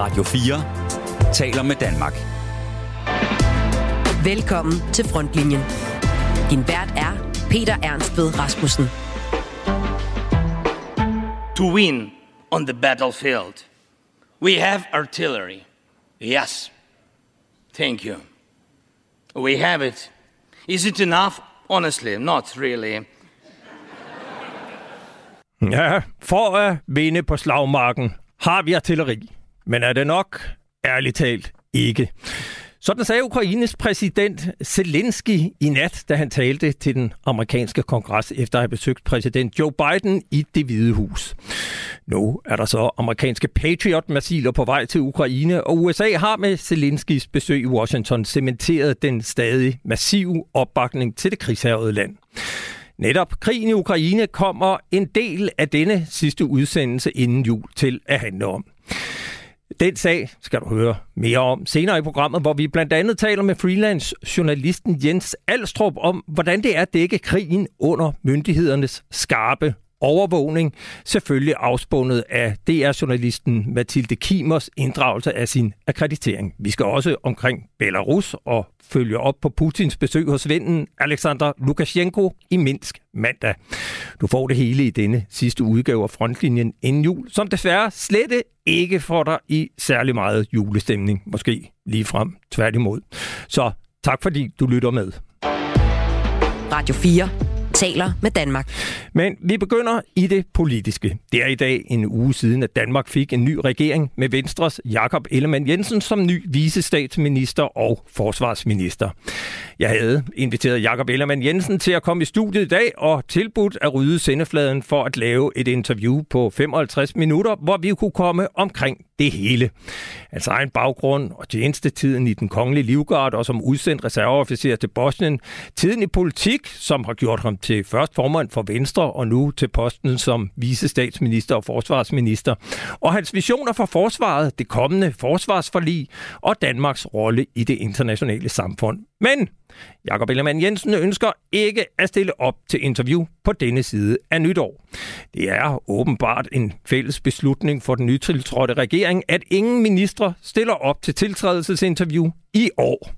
Radio 4 taler med Danmark. Velkommen til Frontlinjen. Din vært er Peter Ernst ved Rasmussen. To win on the battlefield, we have artillery. Yes. Thank you. We have it. Is it enough? Honestly, not really. Ja, for at vinde på slagmarken har vi artilleri. Men er det nok? Ærligt talt ikke. Sådan sagde Ukraines præsident Zelensky i nat, da han talte til den amerikanske kongres efter at have besøgt præsident Joe Biden i det hvide hus. Nu er der så amerikanske Patriot-missiler på vej til Ukraine, og USA har med Zelenskys besøg i Washington cementeret den stadig massive opbakning til det krigshavede land. Netop krigen i Ukraine kommer en del af denne sidste udsendelse inden jul til at handle om. Den sag skal du høre mere om senere i programmet, hvor vi blandt andet taler med freelance-journalisten Jens Alstrup om, hvordan det er at dække krigen under myndighedernes skarpe overvågning, selvfølgelig afspundet af DR-journalisten Mathilde Kimers inddragelse af sin akkreditering. Vi skal også omkring Belarus og følge op på Putins besøg hos vennen Alexander Lukashenko i Minsk mandag. Du får det hele i denne sidste udgave af Frontlinjen inden jul, som desværre slet ikke får dig i særlig meget julestemning. Måske lige frem tværtimod. Så tak fordi du lytter med. Radio 4 taler med Danmark. Men vi begynder i det politiske. Det er i dag en uge siden, at Danmark fik en ny regering med Venstres Jakob Ellemann Jensen som ny visestatsminister og forsvarsminister. Jeg havde inviteret Jakob Ellemann Jensen til at komme i studiet i dag og tilbudt at rydde sendefladen for at lave et interview på 55 minutter, hvor vi kunne komme omkring det hele. Hans egen baggrund og tjenestetiden i den kongelige livgard og som udsendt reserveofficer til Bosnien. Tiden i politik, som har gjort ham til først formand for Venstre og nu til posten som visestatsminister og forsvarsminister. Og hans visioner for forsvaret, det kommende forsvarsforlig og Danmarks rolle i det internationale samfund. Men Jakob Ellemann Jensen ønsker ikke at stille op til interview på denne side af nytår. Det er åbenbart en fælles beslutning for den nytiltrådte regering, at ingen ministre stiller op til tiltrædelsesinterview i år.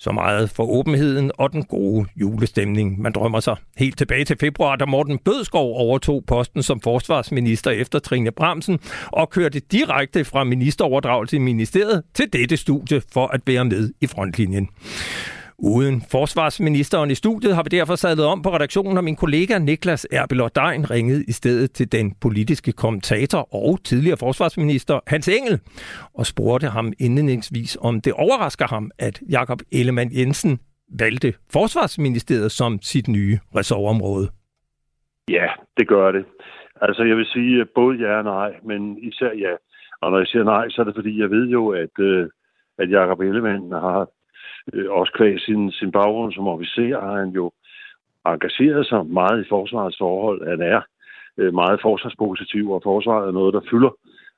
Så meget for åbenheden og den gode julestemning. Man drømmer sig helt tilbage til februar, da Morten Bødskov overtog posten som forsvarsminister efter Trine Bramsen og kørte direkte fra ministeroverdragelse i ministeriet til dette studie for at være med i frontlinjen. Uden forsvarsministeren i studiet har vi derfor sadlet om på redaktionen, og min kollega Niklas Erbelot Dein ringede i stedet til den politiske kommentator og tidligere forsvarsminister Hans Engel og spurgte ham indledningsvis, om det overrasker ham, at Jakob Ellemann Jensen valgte forsvarsministeriet som sit nye ressortområde. Ja, det gør det. Altså jeg vil sige både ja og nej, men især ja. Og når jeg siger nej, så er det fordi, jeg ved jo, at, øh, at Jakob Ellemann har øh, også kvæg sin, sin baggrund som officer, har han jo engageret sig meget i forsvarets forhold. Han er øh, meget forsvarspositiv, og forsvaret er noget, der fylder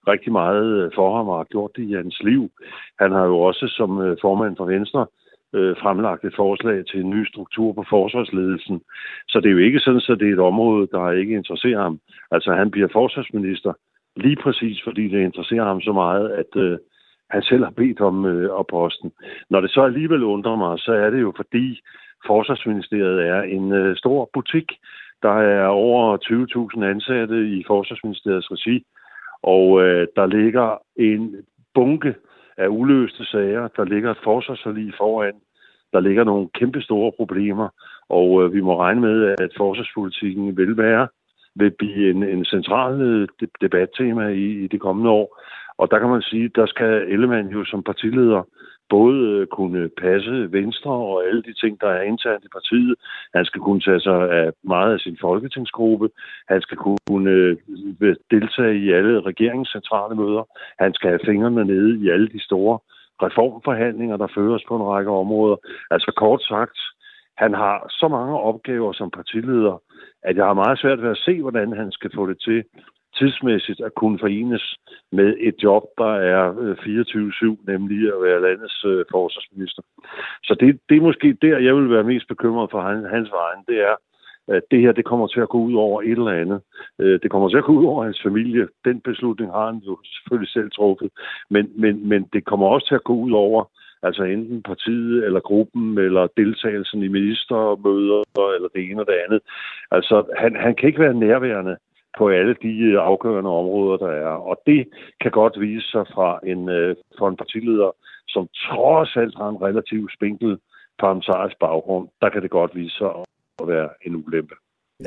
rigtig meget øh, for ham og har gjort det i hans liv. Han har jo også som øh, formand for Venstre øh, fremlagt et forslag til en ny struktur på forsvarsledelsen. Så det er jo ikke sådan, at det er et område, der ikke interesserer ham. Altså han bliver forsvarsminister lige præcis, fordi det interesserer ham så meget, at, øh, han selv har bedt om, øh, om posten. Når det så alligevel undrer mig, så er det jo fordi Forsvarsministeriet er en øh, stor butik. Der er over 20.000 ansatte i Forsvarsministeriets regi, og øh, der ligger en bunke af uløste sager. Der ligger et forsvarsforlig foran. Der ligger nogle kæmpe store problemer, og øh, vi må regne med, at forsvarspolitikken vil være vil blive en, en central øh, debattema i, i de kommende år. Og der kan man sige, der skal Ellemann jo som partileder både øh, kunne passe Venstre og alle de ting, der er internt i partiet. Han skal kunne tage sig af meget af sin folketingsgruppe. Han skal kunne øh, deltage i alle regeringscentrale møder. Han skal have fingrene nede i alle de store reformforhandlinger, der føres på en række områder. Altså kort sagt, han har så mange opgaver som partileder, at jeg har meget svært ved at se, hvordan han skal få det til tidsmæssigt at kunne forenes med et job, der er øh, 24-7, nemlig at være landets øh, forsvarsminister. Så det, det er måske der, jeg vil være mest bekymret for hans, hans vejen. Det er, at det her det kommer til at gå ud over et eller andet. Øh, det kommer til at gå ud over hans familie. Den beslutning har han jo selvfølgelig selv truffet. Men, men, men det kommer også til at gå ud over altså enten partiet eller gruppen eller deltagelsen i ministermøder eller det ene og det andet. Altså han, han kan ikke være nærværende på alle de øh, afgørende områder, der er. Og det kan godt vise sig fra en, øh, en partileder, som trods alt har en relativt spinkel parlamentarisk baggrund. Der kan det godt vise sig at være en ulempe.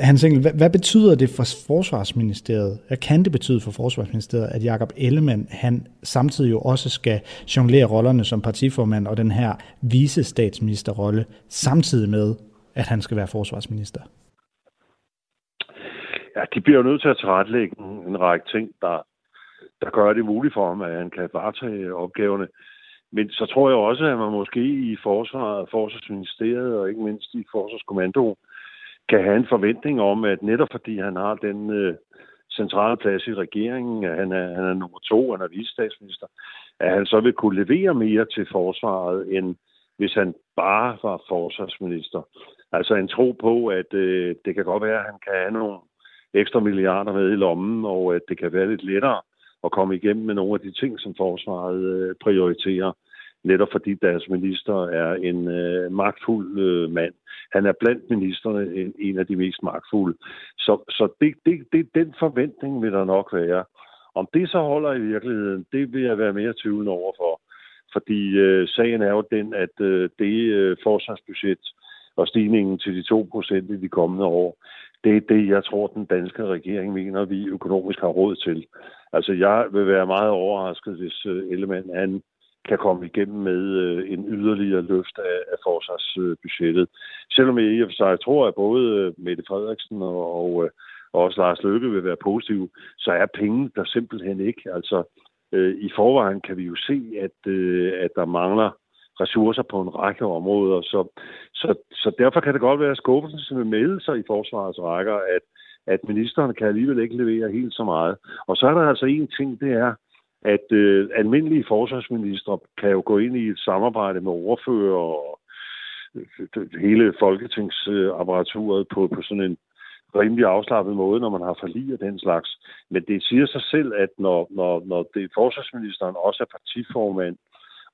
Hans Engel, hvad, hvad betyder det for Forsvarsministeriet? Hvad kan det betyde for Forsvarsministeriet, at Jakob Ellemann, han samtidig jo også skal jonglere rollerne som partiformand og den her vicestatsministerrolle, samtidig med, at han skal være forsvarsminister? Ja, de bliver jo nødt til at tilrettelægge en, en række ting, der, der gør det muligt for ham, at han kan varetage opgaverne. Men så tror jeg også, at man måske i Forsvaret, Forsvarsministeriet og ikke mindst i Forsvarskommandoen kan have en forventning om, at netop fordi han har den øh, centrale plads i regeringen, at han er, han er nummer to, han er vicestatsminister, at han så vil kunne levere mere til forsvaret, end hvis han bare var forsvarsminister. Altså en tro på, at øh, det kan godt være, at han kan have nogle ekstra milliarder med i lommen, og at det kan være lidt lettere at komme igennem med nogle af de ting, som forsvaret øh, prioriterer netop fordi deres minister er en øh, magtfuld øh, mand. Han er blandt ministerne en, en af de mest magtfulde. Så, så det, det, det, den forventning vil der nok være. Om det så holder i virkeligheden, det vil jeg være mere tvivlende over for. Fordi øh, sagen er jo den, at øh, det øh, forsvarsbudget og stigningen til de 2% i de kommende år, det er det, jeg tror, den danske regering mener, vi økonomisk har råd til. Altså, jeg vil være meget overrasket, hvis øh, Ellemann han kan komme igennem med øh, en yderligere løft af, af forsvarsbudgettet. Selvom jeg i og for sig tror, at både øh, Mette Frederiksen og, og, og også Lars Løkke vil være positive, så er penge der simpelthen ikke. Altså, øh, i forvejen kan vi jo se, at, øh, at der mangler ressourcer på en række områder. Så, så, så derfor kan det godt være skuffelsen, som vil melde sig i forsvarets rækker, at, at ministeren kan alligevel ikke levere helt så meget. Og så er der altså en ting, det er, at øh, almindelige forsvarsminister kan jo gå ind i et samarbejde med ordfører og øh, hele folketingsapparaturet på, på sådan en rimelig afslappet måde, når man har forlig og den slags. Men det siger sig selv, at når, når, når det forsvarsministeren også er partiformand,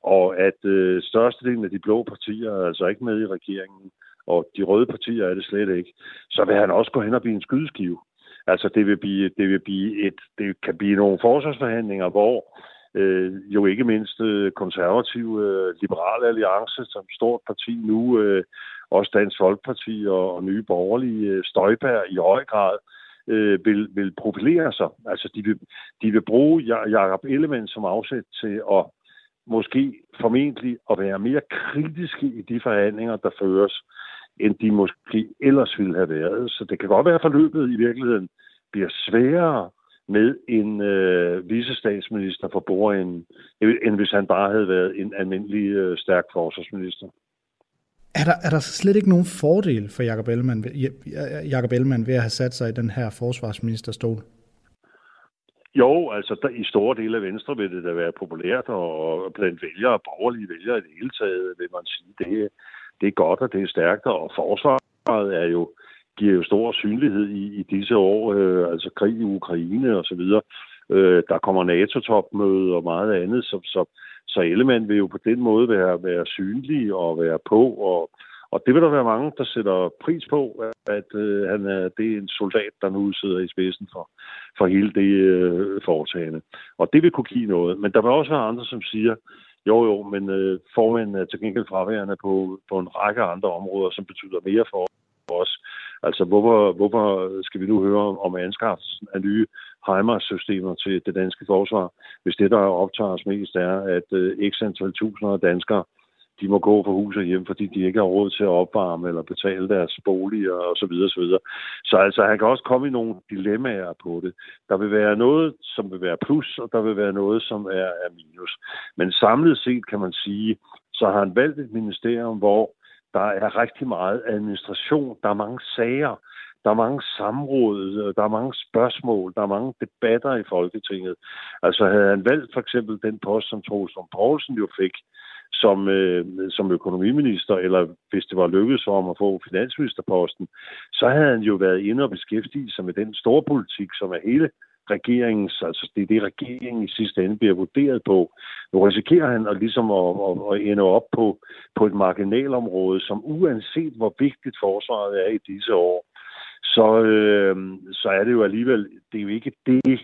og at øh, størstedelen af de blå partier er altså ikke med i regeringen, og de røde partier er det slet ikke, så vil han også gå hen og blive en skydeskive. Altså det vil blive, det vil blive et, det kan blive nogle forsvarsforhandlinger, hvor øh, jo ikke mindst øh, konservative øh, liberale alliance som stort parti nu, øh, også Dansk Folkeparti og, og Nye Borgerlige, øh, Støjbær i høj grad, øh, vil, vil profilere sig. Altså de vil, de vil bruge Jakob Ellemann som afsæt til at måske formentlig at være mere kritiske i de forhandlinger, der føres end de måske ellers ville have været. Så det kan godt være, at forløbet i virkeligheden bliver sværere med en øh, visestatsminister for bordenden, end hvis han bare havde været en almindelig øh, stærk forsvarsminister. Er der, er der slet ikke nogen fordel for Jakob Ellemann, Jacob Ellemann ved at have sat sig i den her forsvarsministerstol? Jo, altså der, i store dele af Venstre vil det da være populært, og blandt vælgere, og borgerlige vælgere i det hele taget, vil man sige, det, det er godt, og det er stærkt, og forsvaret er jo, giver jo stor synlighed i, i disse år, øh, altså krig i Ukraine og så videre. Øh, der kommer NATO-topmøde og meget andet, så, så, så Ellemann vil jo på den måde være, være synlig og være på, og, og det vil der være mange, der sætter pris på, at øh, han er, det er en soldat, der nu sidder i spidsen for, for hele det øh, foretagende. Og det vil kunne give noget. Men der vil også være andre, som siger, jo, jo, men øh, formanden er til gengæld fraværende på, på en række andre områder, som betyder mere for os. Altså, hvorfor, hvorfor skal vi nu høre om anskaffelsen af nye HIMARS-systemer til det danske forsvar, hvis det, der optager os mest, er, at øh, x antal tusinder af danskere de må gå fra hus og hjem, fordi de ikke har råd til at opvarme eller betale deres boliger og så videre, så videre. Så altså, han kan også komme i nogle dilemmaer på det. Der vil være noget, som vil være plus, og der vil være noget, som er, er minus. Men samlet set kan man sige, så har han valgt et ministerium, hvor der er rigtig meget administration, der er mange sager, der er mange samråd, øh, der er mange spørgsmål, der er mange debatter i Folketinget. Altså havde han valgt for eksempel den post, som Troels Poulsen jo fik, som, øh, som økonomiminister, eller hvis det var lykkedes for ham at få finansministerposten, så havde han jo været inde og beskæftige sig med den store politik, som er hele regeringens, altså det er det, regeringen i sidste ende bliver vurderet på. Nu risikerer han at, ligesom at, at, at ende op på, på et marginalområde, som uanset hvor vigtigt forsvaret er i disse år, så, øh, så er det jo alligevel, det er jo ikke det,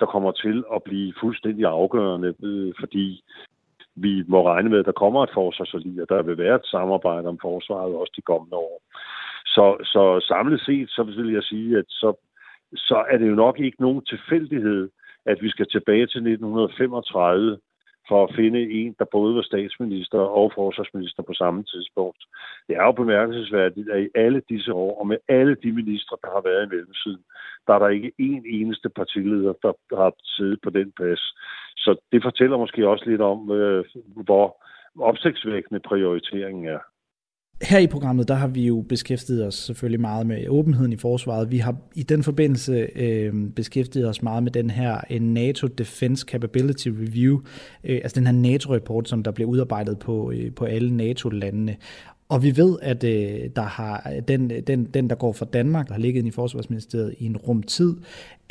der kommer til at blive fuldstændig afgørende, øh, fordi vi må regne med, at der kommer et forsvarsforlig, og der vil være et samarbejde om forsvaret også de kommende år. Så, så samlet set, så vil jeg sige, at så så er det jo nok ikke nogen tilfældighed, at vi skal tilbage til 1935 for at finde en, der både var statsminister og forsvarsminister på samme tidspunkt. Det er jo bemærkelsesværdigt, at i alle disse år, og med alle de ministre, der har været i mellemtiden, der er der ikke en eneste partileder, der har siddet på den plads. Så det fortæller måske også lidt om, øh, hvor opsigtsvækkende prioriteringen er. Her i programmet, der har vi jo beskæftiget os selvfølgelig meget med åbenheden i forsvaret. Vi har i den forbindelse øh, beskæftiget os meget med den her øh, NATO Defense Capability Review, øh, altså den her NATO-rapport, som der blev udarbejdet på, øh, på alle NATO-landene. Og vi ved, at øh, der har den, den, den, der går fra Danmark, der har ligget i Forsvarsministeriet i en rum tid.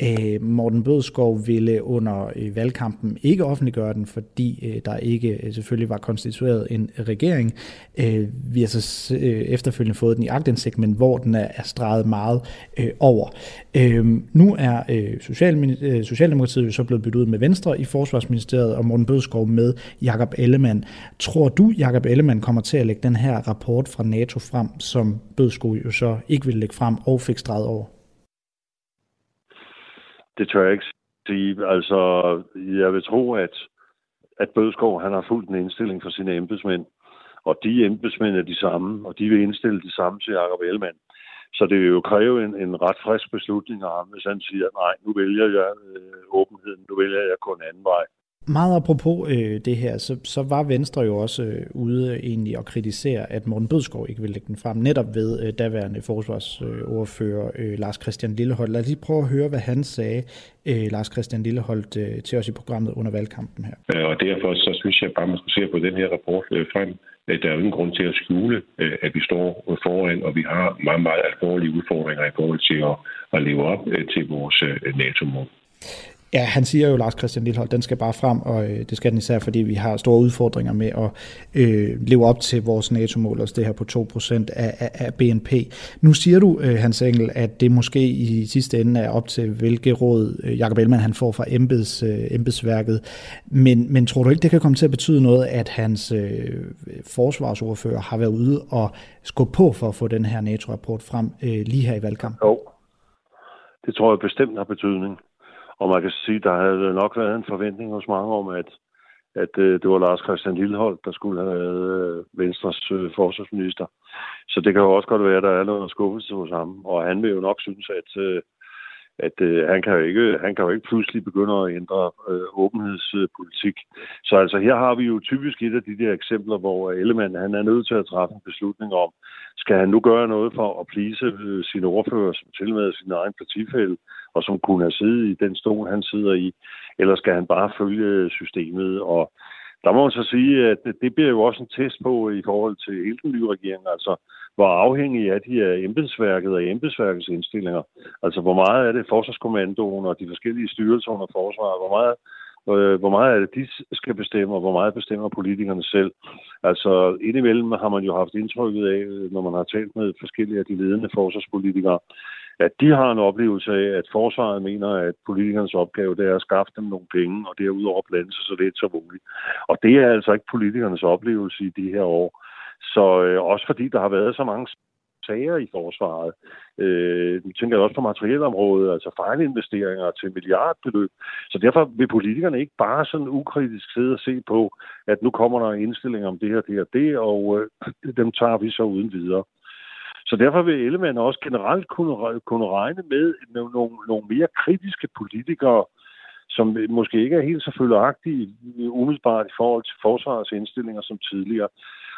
Øh, Morten Bødskov ville under øh, valgkampen ikke offentliggøre den, fordi øh, der ikke øh, selvfølgelig var konstitueret en regering. Øh, vi har så øh, efterfølgende fået den i agtindsigt, men hvor den er, er streget meget øh, over. Øh, nu er øh, Social, øh, Socialdemokratiet jo så blevet byttet ud med Venstre i Forsvarsministeriet, og Morten Bødskov med Jakob Ellemann. Tror du, Jakob Ellemann kommer til at lægge den her rapport rapport fra NATO frem, som Bødsko jo så ikke ville lægge frem og fik streget over? Det tør jeg ikke sige. Altså, jeg vil tro, at, at Bødskov han har fulgt en indstilling fra sine embedsmænd, og de embedsmænd er de samme, og de vil indstille de samme til Jacob Ellemann. Så det vil jo kræve en, en ret frisk beslutning af ham, hvis han siger, nej, nu vælger jeg øh, åbenheden, nu vælger jeg kun anden vej. Meget apropos øh, det her, så, så var Venstre jo også øh, ude egentlig at kritisere, at Morten Bødskov ikke ville lægge den frem, netop ved øh, daværende forsvarsordfører øh, øh Lars Christian Lilleholdt. Lad os lige prøve at høre, hvad han sagde, øh, Lars Christian Lilleholdt, øh, til os i programmet under valgkampen her. Øh, og derfor så synes jeg bare, man skal se på den her rapport øh, frem. Øh, der er jo ingen grund til at skjule, øh, at vi står foran, og vi har meget, meget alvorlige udfordringer i forhold til at, at leve op øh, til vores øh, NATO-mål. Ja, han siger jo, Lars Christian Lillehold, den skal bare frem, og øh, det skal den især, fordi vi har store udfordringer med at øh, leve op til vores NATO-mål, altså det her på 2% af, af, af BNP. Nu siger du, øh, Hans Engel, at det måske i sidste ende er op til, hvilke råd øh, Jacob Ellemann han får fra embeds, øh, embedsværket, men, men tror du ikke, det kan komme til at betyde noget, at hans øh, forsvarsordfører har været ude og skubbe på for at få den her NATO-rapport frem øh, lige her i valgkampen? Jo, det tror jeg bestemt har betydning. Og man kan sige, der havde nok været en forventning hos mange om, at, at øh, det var Lars Christian Lillehold, der skulle have været øh, Venstres øh, forsvarsminister. Så det kan jo også godt være, at der er noget skuffelse hos ham. Og han vil jo nok synes, at, øh, at øh, han, kan jo ikke, han kan jo ikke pludselig begynde at ændre øh, åbenhedspolitik. Så altså her har vi jo typisk et af de der eksempler, hvor Ellemann han er nødt til at træffe en beslutning om, skal han nu gøre noget for at plise øh, sine ordfører, som til med sin egen partifælde, og som kunne have siddet i den stol, han sidder i, eller skal han bare følge systemet? Og der må man så sige, at det bliver jo også en test på i forhold til hele den nye regering, altså hvor afhængig er de af embedsværket og embedsværkets indstillinger. Altså hvor meget er det forsvarskommandoen og de forskellige styrelser under forsvaret, hvor meget øh, hvor meget er det, de skal bestemme, og hvor meget bestemmer politikerne selv. Altså indimellem har man jo haft indtrykket af, når man har talt med forskellige af de ledende forsvarspolitikere, at de har en oplevelse af, at forsvaret mener, at politikernes opgave det er at skaffe dem nogle penge, og derudover blande sig så lidt som muligt. Og det er altså ikke politikernes oplevelse i de her år. Så øh, også fordi der har været så mange sager i forsvaret. Øh, vi tænker også på materielområdet, altså fejlinvesteringer til milliardbeløb. Så derfor vil politikerne ikke bare sådan ukritisk sidde og se på, at nu kommer der en indstilling om det her, det her, det, og øh, dem tager vi så uden videre. Så derfor vil Ellemann også generelt kunne, kunne regne med nogle, nogle mere kritiske politikere, som måske ikke er helt så følgeagtige umiddelbart i forhold til forsvarets indstillinger som tidligere.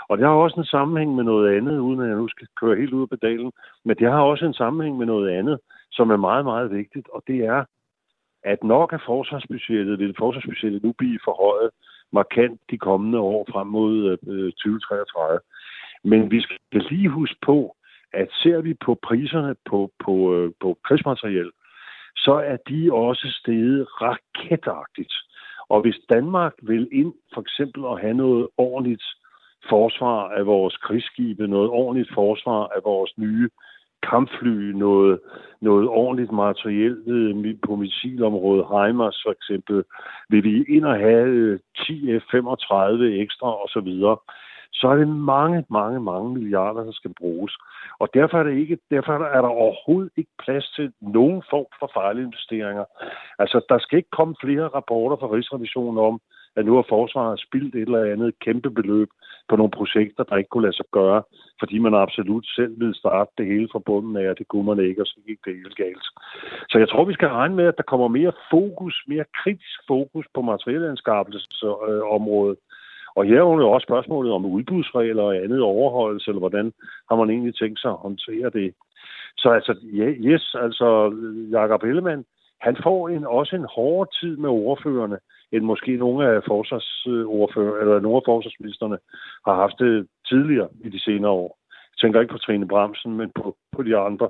Og det har også en sammenhæng med noget andet, uden at jeg nu skal køre helt ud af pedalen, men det har også en sammenhæng med noget andet, som er meget, meget vigtigt, og det er, at nok af forsvarsbudgettet, vil forsvarsbudgettet nu blive forhøjet markant de kommende år frem mod øh, øh 2033. Men vi skal lige huske på, at ser vi på priserne på, på, øh, på krigsmateriel, så er de også steget raketagtigt. Og hvis Danmark vil ind for eksempel at have noget ordentligt forsvar af vores krigsskibe, noget ordentligt forsvar af vores nye kampfly, noget, noget ordentligt materiel på missilområdet, HIMARS for eksempel, vil vi ind og have øh, 10 F-35 ekstra osv., så er det mange, mange, mange milliarder, der skal bruges. Og derfor er, det ikke, derfor er der overhovedet ikke plads til nogen form for fejlinvesteringer. Altså, der skal ikke komme flere rapporter fra Rigsrevisionen om, at nu har forsvaret spildt et eller andet kæmpe beløb på nogle projekter, der ikke kunne lade sig gøre, fordi man absolut selv ville starte det hele fra bunden af, og det kunne man ikke, og så gik det helt galt. Så jeg tror, vi skal regne med, at der kommer mere fokus, mere kritisk fokus på materielanskaffelsesområdet, og her er jo også spørgsmålet om udbudsregler og andet overholdelse, eller hvordan har man egentlig tænkt sig at håndtere det. Så altså, yes, altså Jakob Ellemann, han får en, også en hårdere tid med ordførerne, end måske nogle af forsvarsordfører, eller nogle af forsvarsministerne har haft det tidligere i de senere år. Jeg tænker ikke på Trine Bremsen, men på, på de andre.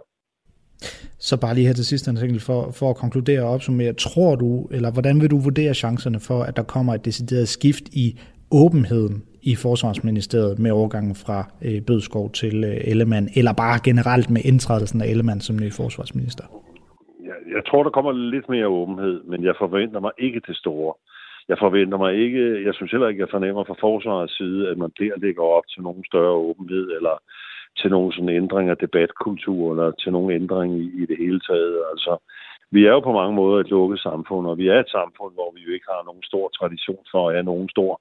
Så bare lige her til sidst, for, for at konkludere og opsummere. Tror du, eller hvordan vil du vurdere chancerne for, at der kommer et decideret skift i åbenheden i Forsvarsministeriet med overgangen fra øh, Bødskov til øh, Ellemann, eller bare generelt med indtrædelsen af Ellemann som ny forsvarsminister? Jeg, jeg tror, der kommer lidt mere åbenhed, men jeg forventer mig ikke til store. Jeg forventer mig ikke, jeg synes heller ikke, jeg fornemmer fra forsvarets side, at man der ligger op til nogen større åbenhed, eller til nogen sådan ændring af debatkultur, eller til nogen ændring i, i det hele taget. Altså, vi er jo på mange måder et lukket samfund, og vi er et samfund, hvor vi jo ikke har nogen stor tradition for at have nogen stor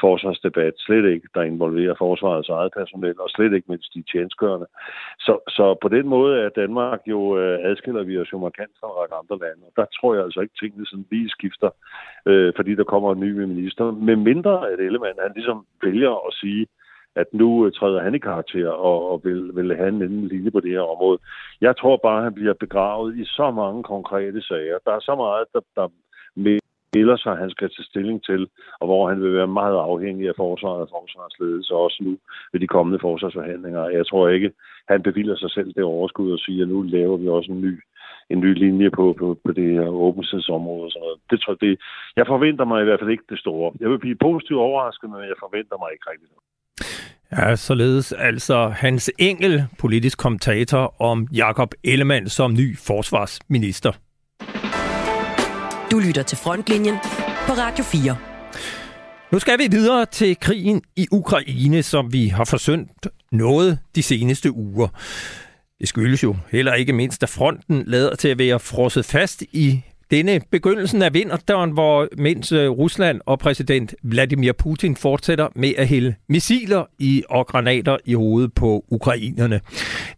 forsvarsdebat, slet ikke, der involverer forsvarets eget personel, og slet ikke mindst de tjenestgørende. Så, så på den måde er Danmark jo, øh, adskiller vi os jo markant fra en række andre lande, og der tror jeg altså ikke, tingene sådan lige skifter, øh, fordi der kommer en ny minister. Med mindre at Ellemann, han ligesom vælger at sige, at nu øh, træder han i karakter og, og vil, vil have en anden linje på det her område. Jeg tror bare, at han bliver begravet i så mange konkrete sager. Der er så meget, der, der stiller sig, han skal tage stilling til, og hvor han vil være meget afhængig af forsvaret og forsvarsledelse, også nu ved de kommende forsvarsforhandlinger. Jeg tror ikke, han bevilder sig selv det overskud og siger, at nu laver vi også en ny, en ny linje på, på, på det her åbenhedsområde. Så det tror det, jeg forventer mig i hvert fald ikke det store. Jeg vil blive positivt overrasket, men jeg forventer mig ikke rigtig noget. Ja, således altså Hans Engel, politisk kommentator om Jakob Ellemann som ny forsvarsminister. Du lytter til Frontlinjen på Radio 4. Nu skal vi videre til krigen i Ukraine, som vi har forsømt noget de seneste uger. Det skyldes jo heller ikke mindst, at fronten lader til at være frosset fast i denne begyndelsen af vinteren, hvor mens øh, Rusland og præsident Vladimir Putin fortsætter med at hælde missiler i og granater i hovedet på ukrainerne.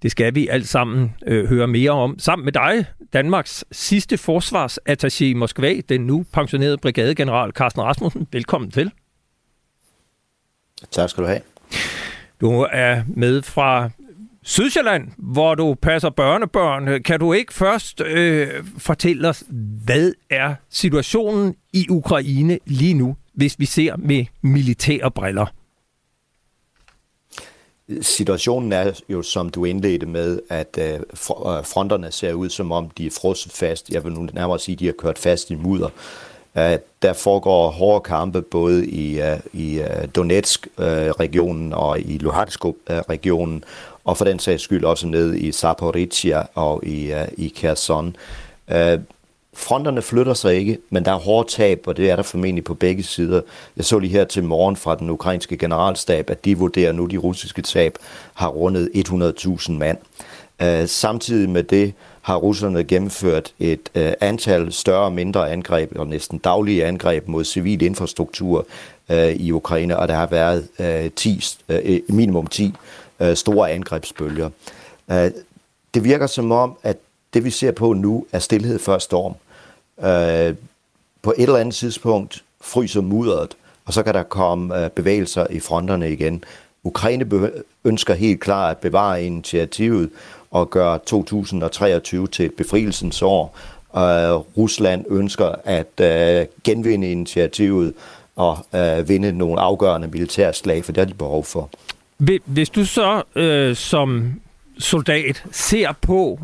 Det skal vi alt sammen øh, høre mere om. Sammen med dig, Danmarks sidste forsvarsattaché i Moskva, den nu pensionerede brigadegeneral Carsten Rasmussen. Velkommen til. Tak skal du have. Du er med fra Sydsjælland, hvor du passer børnebørn. Øh, kan du ikke først øh, fortælle os, hvad er situationen i Ukraine lige nu, hvis vi ser med militære briller? Situationen er jo, som du indledte med, at øh, øh fronterne ser ud, som om de er frosset fast. Jeg vil nu nærmere sige, at de har kørt fast i mudder. Uh, der foregår hårde kampe både i, uh, i Donetsk-regionen og i Luhansk-regionen, og for den sags skyld også ned i Zaporizhia og i, uh, i Kherson. Uh, fronterne flytter sig ikke, men der er hårdt tab, og det er der formentlig på begge sider. Jeg så lige her til morgen fra den ukrainske generalstab, at de vurderer nu, de russiske tab har rundet 100.000 mand. Uh, samtidig med det har russerne gennemført et uh, antal større og mindre angreb, og næsten daglige angreb mod civil infrastruktur uh, i Ukraine, og der har været 10, minimum 10 øh, store angrebsbølger. Øh, det virker som om, at det vi ser på nu er stillhed før storm. Øh, på et eller andet tidspunkt fryser mudderet, og så kan der komme øh, bevægelser i fronterne igen. Ukraine ønsker helt klart at bevare initiativet og gøre 2023 til et befrielsens år. Øh, Rusland ønsker at øh, genvinde initiativet og øh, vinde nogle afgørende militære slag, for det har de behov for. Hvis du så øh, som soldat ser på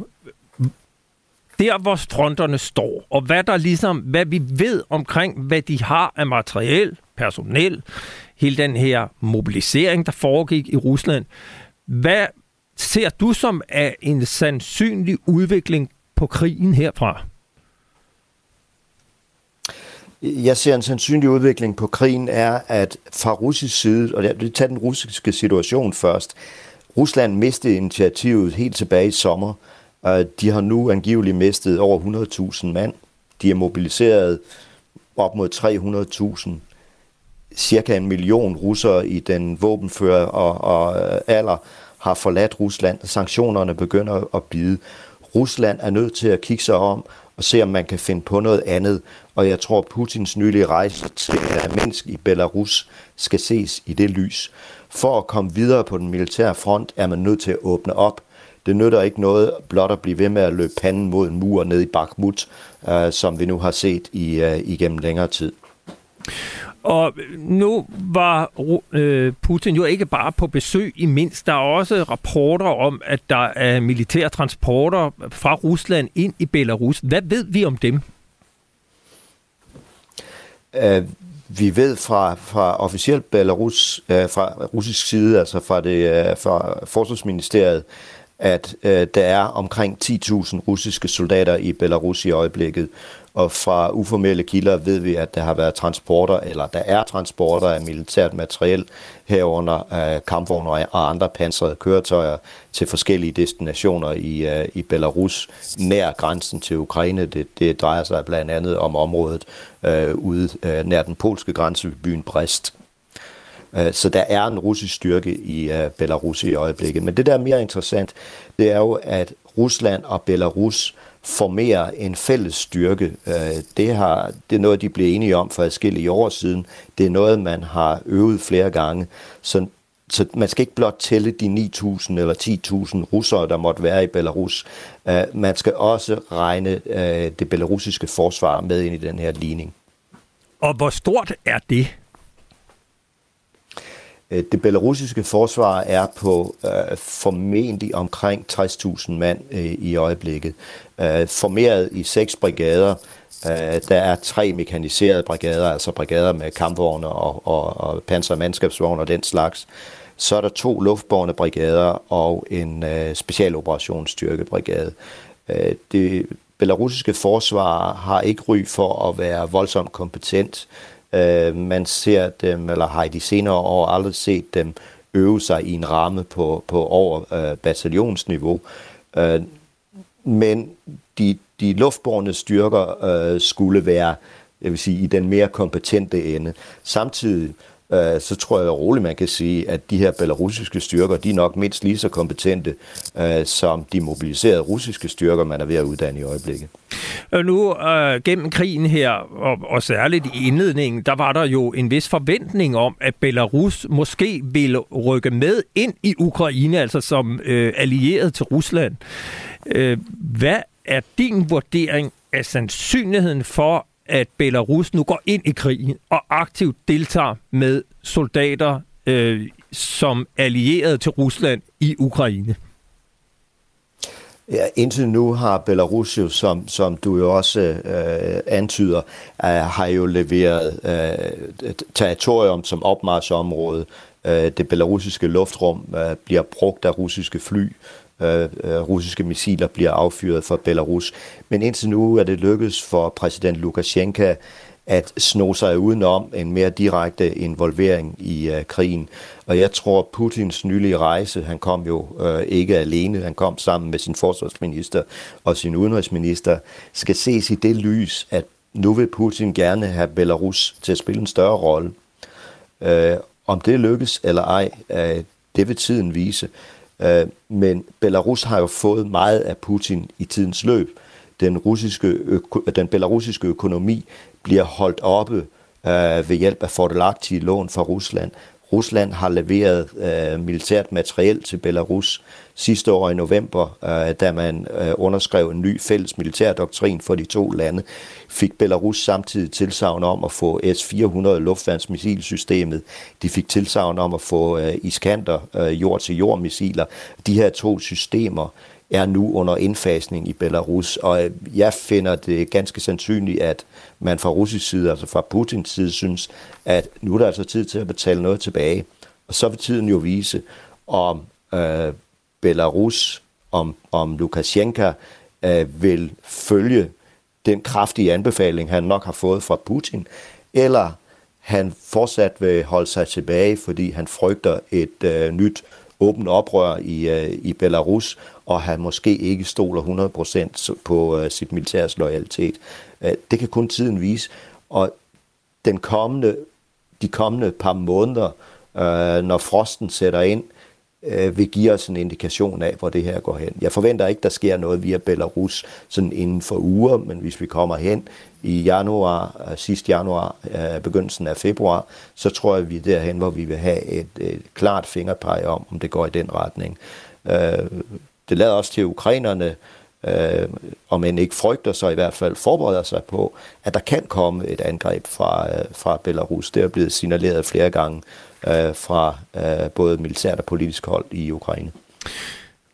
der, hvor fronterne står, og hvad der ligesom, hvad vi ved omkring, hvad de har af materiel, personel, hele den her mobilisering, der foregik i Rusland. Hvad ser du som af en sandsynlig udvikling på krigen herfra? Jeg ser en sandsynlig udvikling på krigen er, at fra russisk side, og det tager den russiske situation først, Rusland mistede initiativet helt tilbage i sommer. Øh, de har nu angiveligt mistet over 100.000 mand. De er mobiliseret op mod 300.000. Cirka en million russere i den våbenfører og, og øh, alder har forladt Rusland. Sanktionerne begynder at bide. Rusland er nødt til at kigge sig om og se, om man kan finde på noget andet. Og jeg tror, Putins nylige rejse til Minsk i Belarus skal ses i det lys. For at komme videre på den militære front, er man nødt til at åbne op. Det nytter ikke noget blot at blive ved med at løbe panden mod en mur ned i Bakhmut, øh, som vi nu har set i, øh, igennem længere tid. Og nu var øh, Putin jo ikke bare på besøg i Minsk. Der er også rapporter om, at der er militære transporter fra Rusland ind i Belarus. Hvad ved vi om dem? Uh, vi ved fra, fra officielt Belarus, uh, fra russisk side, altså fra, det, uh, fra Forsvarsministeriet, at øh, der er omkring 10.000 russiske soldater i Belarus i øjeblikket. Og fra uformelle kilder ved vi, at der har været transporter, eller der er transporter af militært materiel herunder øh, kampvogne og andre pansrede køretøjer til forskellige destinationer i, øh, i Belarus nær grænsen til Ukraine. Det, det drejer sig blandt andet om området øh, ude øh, nær den polske grænse ved byen Brest. Øh, så der er en russisk styrke i øh, Belarus i øjeblikket. Men det, der er mere interessant, det er jo, at Rusland og Belarus formerer en fælles styrke. Øh, det, har, det er noget, de blev enige om for adskillige år siden. Det er noget, man har øvet flere gange. Så, så man skal ikke blot tælle de 9.000 eller 10.000 russere, der måtte være i Belarus. Man skal også regne det belarusiske forsvar med ind i den her ligning. Og hvor stort er det? Øh, det belarusiske forsvar er på øh, formentlig omkring 60.000 mand øh, i øjeblikket. Øh, formeret i seks brigader. Øh, der er tre mekaniserede brigader, altså brigader med kampvogne og, og, og panser- og mandskabsvogne og den slags. Så er der to luftborne brigader og en øh, specialoperationsstyrkebrigade. Øh, det belarusiske forsvar har ikke ry for at være voldsomt kompetent. Øh, Øh, man ser dem, eller har i de senere år aldrig set dem øve sig i en ramme på, på over øh, bataljonsniveau. Øh, men de, de luftborne styrker øh, skulle være jeg vil sige, i den mere kompetente ende. Samtidig øh, Øh, så tror jeg roligt, man kan sige, at de her belarusiske styrker, de er nok mindst lige så kompetente øh, som de mobiliserede russiske styrker, man er ved at uddanne i øjeblikket. Og nu øh, gennem krigen her, og, og særligt i indledningen, der var der jo en vis forventning om, at Belarus måske ville rykke med ind i Ukraine, altså som øh, allieret til Rusland. Øh, hvad er din vurdering af sandsynligheden for, at Belarus nu går ind i krigen og aktivt deltager med soldater øh, som allieret til Rusland i Ukraine? Ja, indtil nu har Belarus jo, som, som du jo også øh, antyder, øh, har jo leveret øh, territorium som opmarsområde. Øh, det belarusiske luftrum øh, bliver brugt af russiske fly. Øh, øh, russiske missiler bliver affyret fra Belarus. Men indtil nu er det lykkedes for præsident Lukashenko at sno sig udenom en mere direkte involvering i øh, krigen. Og jeg tror, Putins nylige rejse, han kom jo øh, ikke alene, han kom sammen med sin forsvarsminister og sin udenrigsminister, skal ses i det lys, at nu vil Putin gerne have Belarus til at spille en større rolle. Øh, om det lykkes eller ej, øh, det vil tiden vise. Øh, men Belarus har jo fået meget af Putin i tidens løb. Den, russiske den belarusiske økonomi bliver holdt oppe øh, ved hjælp af fordelagtige lån fra Rusland. Rusland har leveret øh, militært materiel til Belarus sidste år i november, øh, da man øh, underskrev en ny fælles militærdoktrin for de to lande, fik Belarus samtidig tilsavn om at få S-400 luftværnsmissilsystemet. De fik tilsavn om at få øh, Iskander øh, jord-til-jord-missiler. De her to systemer er nu under indfasning i Belarus, og øh, jeg finder det ganske sandsynligt, at man fra russisk side, altså fra Putins side, synes, at nu er der altså tid til at betale noget tilbage. Og så vil tiden jo vise, om øh, Belarus, om, om Lukashenka øh, vil følge den kraftige anbefaling, han nok har fået fra Putin, eller han fortsat vil holde sig tilbage, fordi han frygter et øh, nyt åbent oprør i, øh, i Belarus, og han måske ikke stoler 100% på øh, sit militærs loyalitet. Øh, det kan kun tiden vise, og den kommende, de kommende par måneder, øh, når frosten sætter ind, øh, vil give os en indikation af, hvor det her går hen. Jeg forventer ikke, der sker noget via Belarus sådan inden for uger, men hvis vi kommer hen i januar, øh, sidst januar, øh, begyndelsen af februar, så tror jeg, vi er derhen, hvor vi vil have et, et klart fingerpege om, om det går i den retning. Øh, det lader også til ukrainerne, øh, om end ikke frygter sig, i hvert fald forbereder sig på, at der kan komme et angreb fra, øh, fra Belarus. Det er blevet signaleret flere gange øh, fra øh, både militært og politisk hold i Ukraine.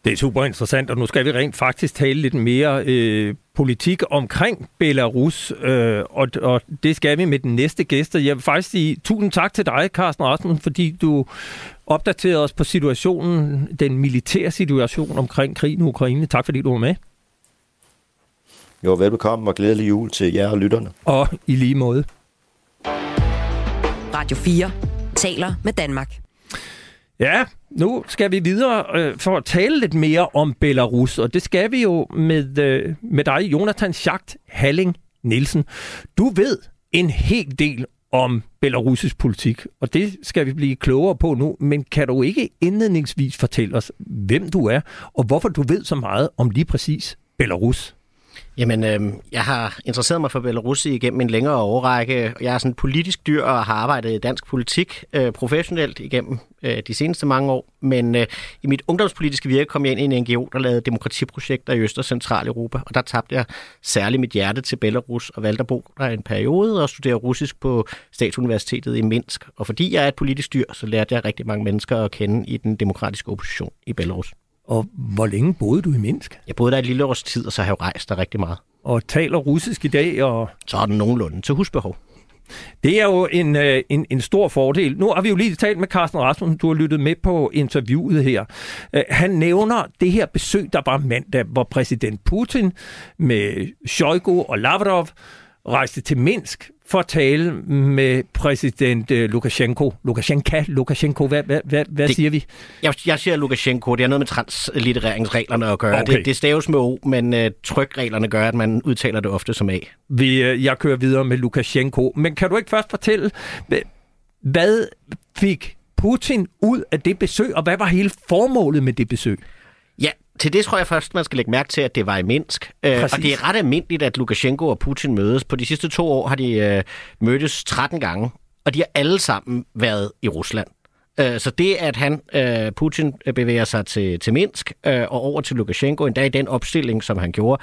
Det er super interessant, og nu skal vi rent faktisk tale lidt mere øh, politik omkring Belarus, øh, og, og det skal vi med den næste gæst. Jeg vil faktisk sige tusind tak til dig, Carsten Rasmussen, fordi du opdaterede os på situationen, den militære situation omkring krigen i Ukraine. Tak fordi du var med. Jo, velbekomme og glædelig jul til jer og lytterne. Og i lige måde. Radio 4 taler med Danmark. Ja, nu skal vi videre øh, for at tale lidt mere om Belarus, og det skal vi jo med, øh, med dig, Jonathan Schacht Halling Nielsen. Du ved en hel del om belarusisk politik, og det skal vi blive klogere på nu, men kan du ikke indledningsvis fortælle os, hvem du er, og hvorfor du ved så meget om lige præcis Belarus? Jamen, øh, jeg har interesseret mig for Belarus igennem en længere årrække. Jeg er sådan politisk dyr og har arbejdet i dansk politik øh, professionelt igennem øh, de seneste mange år. Men øh, i mit ungdomspolitiske virke kom jeg ind i en NGO, der lavede demokratiprojekter i Øst- og Centraleuropa. Og der tabte jeg særligt mit hjerte til Belarus og valgte at bo der en periode og studere russisk på Statsuniversitetet i Minsk. Og fordi jeg er et politisk dyr, så lærte jeg rigtig mange mennesker at kende i den demokratiske opposition i Belarus. Og hvor længe boede du i Minsk? Jeg boede der et lille års tid, og så har jeg rejst der rigtig meget. Og taler russisk i dag? Og... Så er den nogenlunde til husbehov. Det er jo en, øh, en, en stor fordel. Nu har vi jo lige talt med Carsten Rasmussen, du har lyttet med på interviewet her. Øh, han nævner det her besøg, der var mandag, hvor præsident Putin med Shoigu og Lavrov rejste til Minsk for at tale med præsident øh, Lukashenko. Lukashenka, Lukashenko, hvad, hvad, hvad, hvad det, siger vi? Jeg, jeg siger Lukashenko, det har noget med translittereringsreglerne at gøre. Okay. Det, det staves med O, men uh, trykreglerne gør, at man udtaler det ofte som A. Vi, uh, jeg kører videre med Lukashenko, men kan du ikke først fortælle, hvad fik Putin ud af det besøg, og hvad var hele formålet med det besøg? Til det tror jeg først, man skal lægge mærke til, at det var i Minsk. Øh, og det er ret almindeligt, at Lukashenko og Putin mødes. På de sidste to år har de øh, mødtes 13 gange, og de har alle sammen været i Rusland. Øh, så det, at han, øh, Putin bevæger sig til, til Minsk øh, og over til Lukashenko, endda i den opstilling, som han gjorde,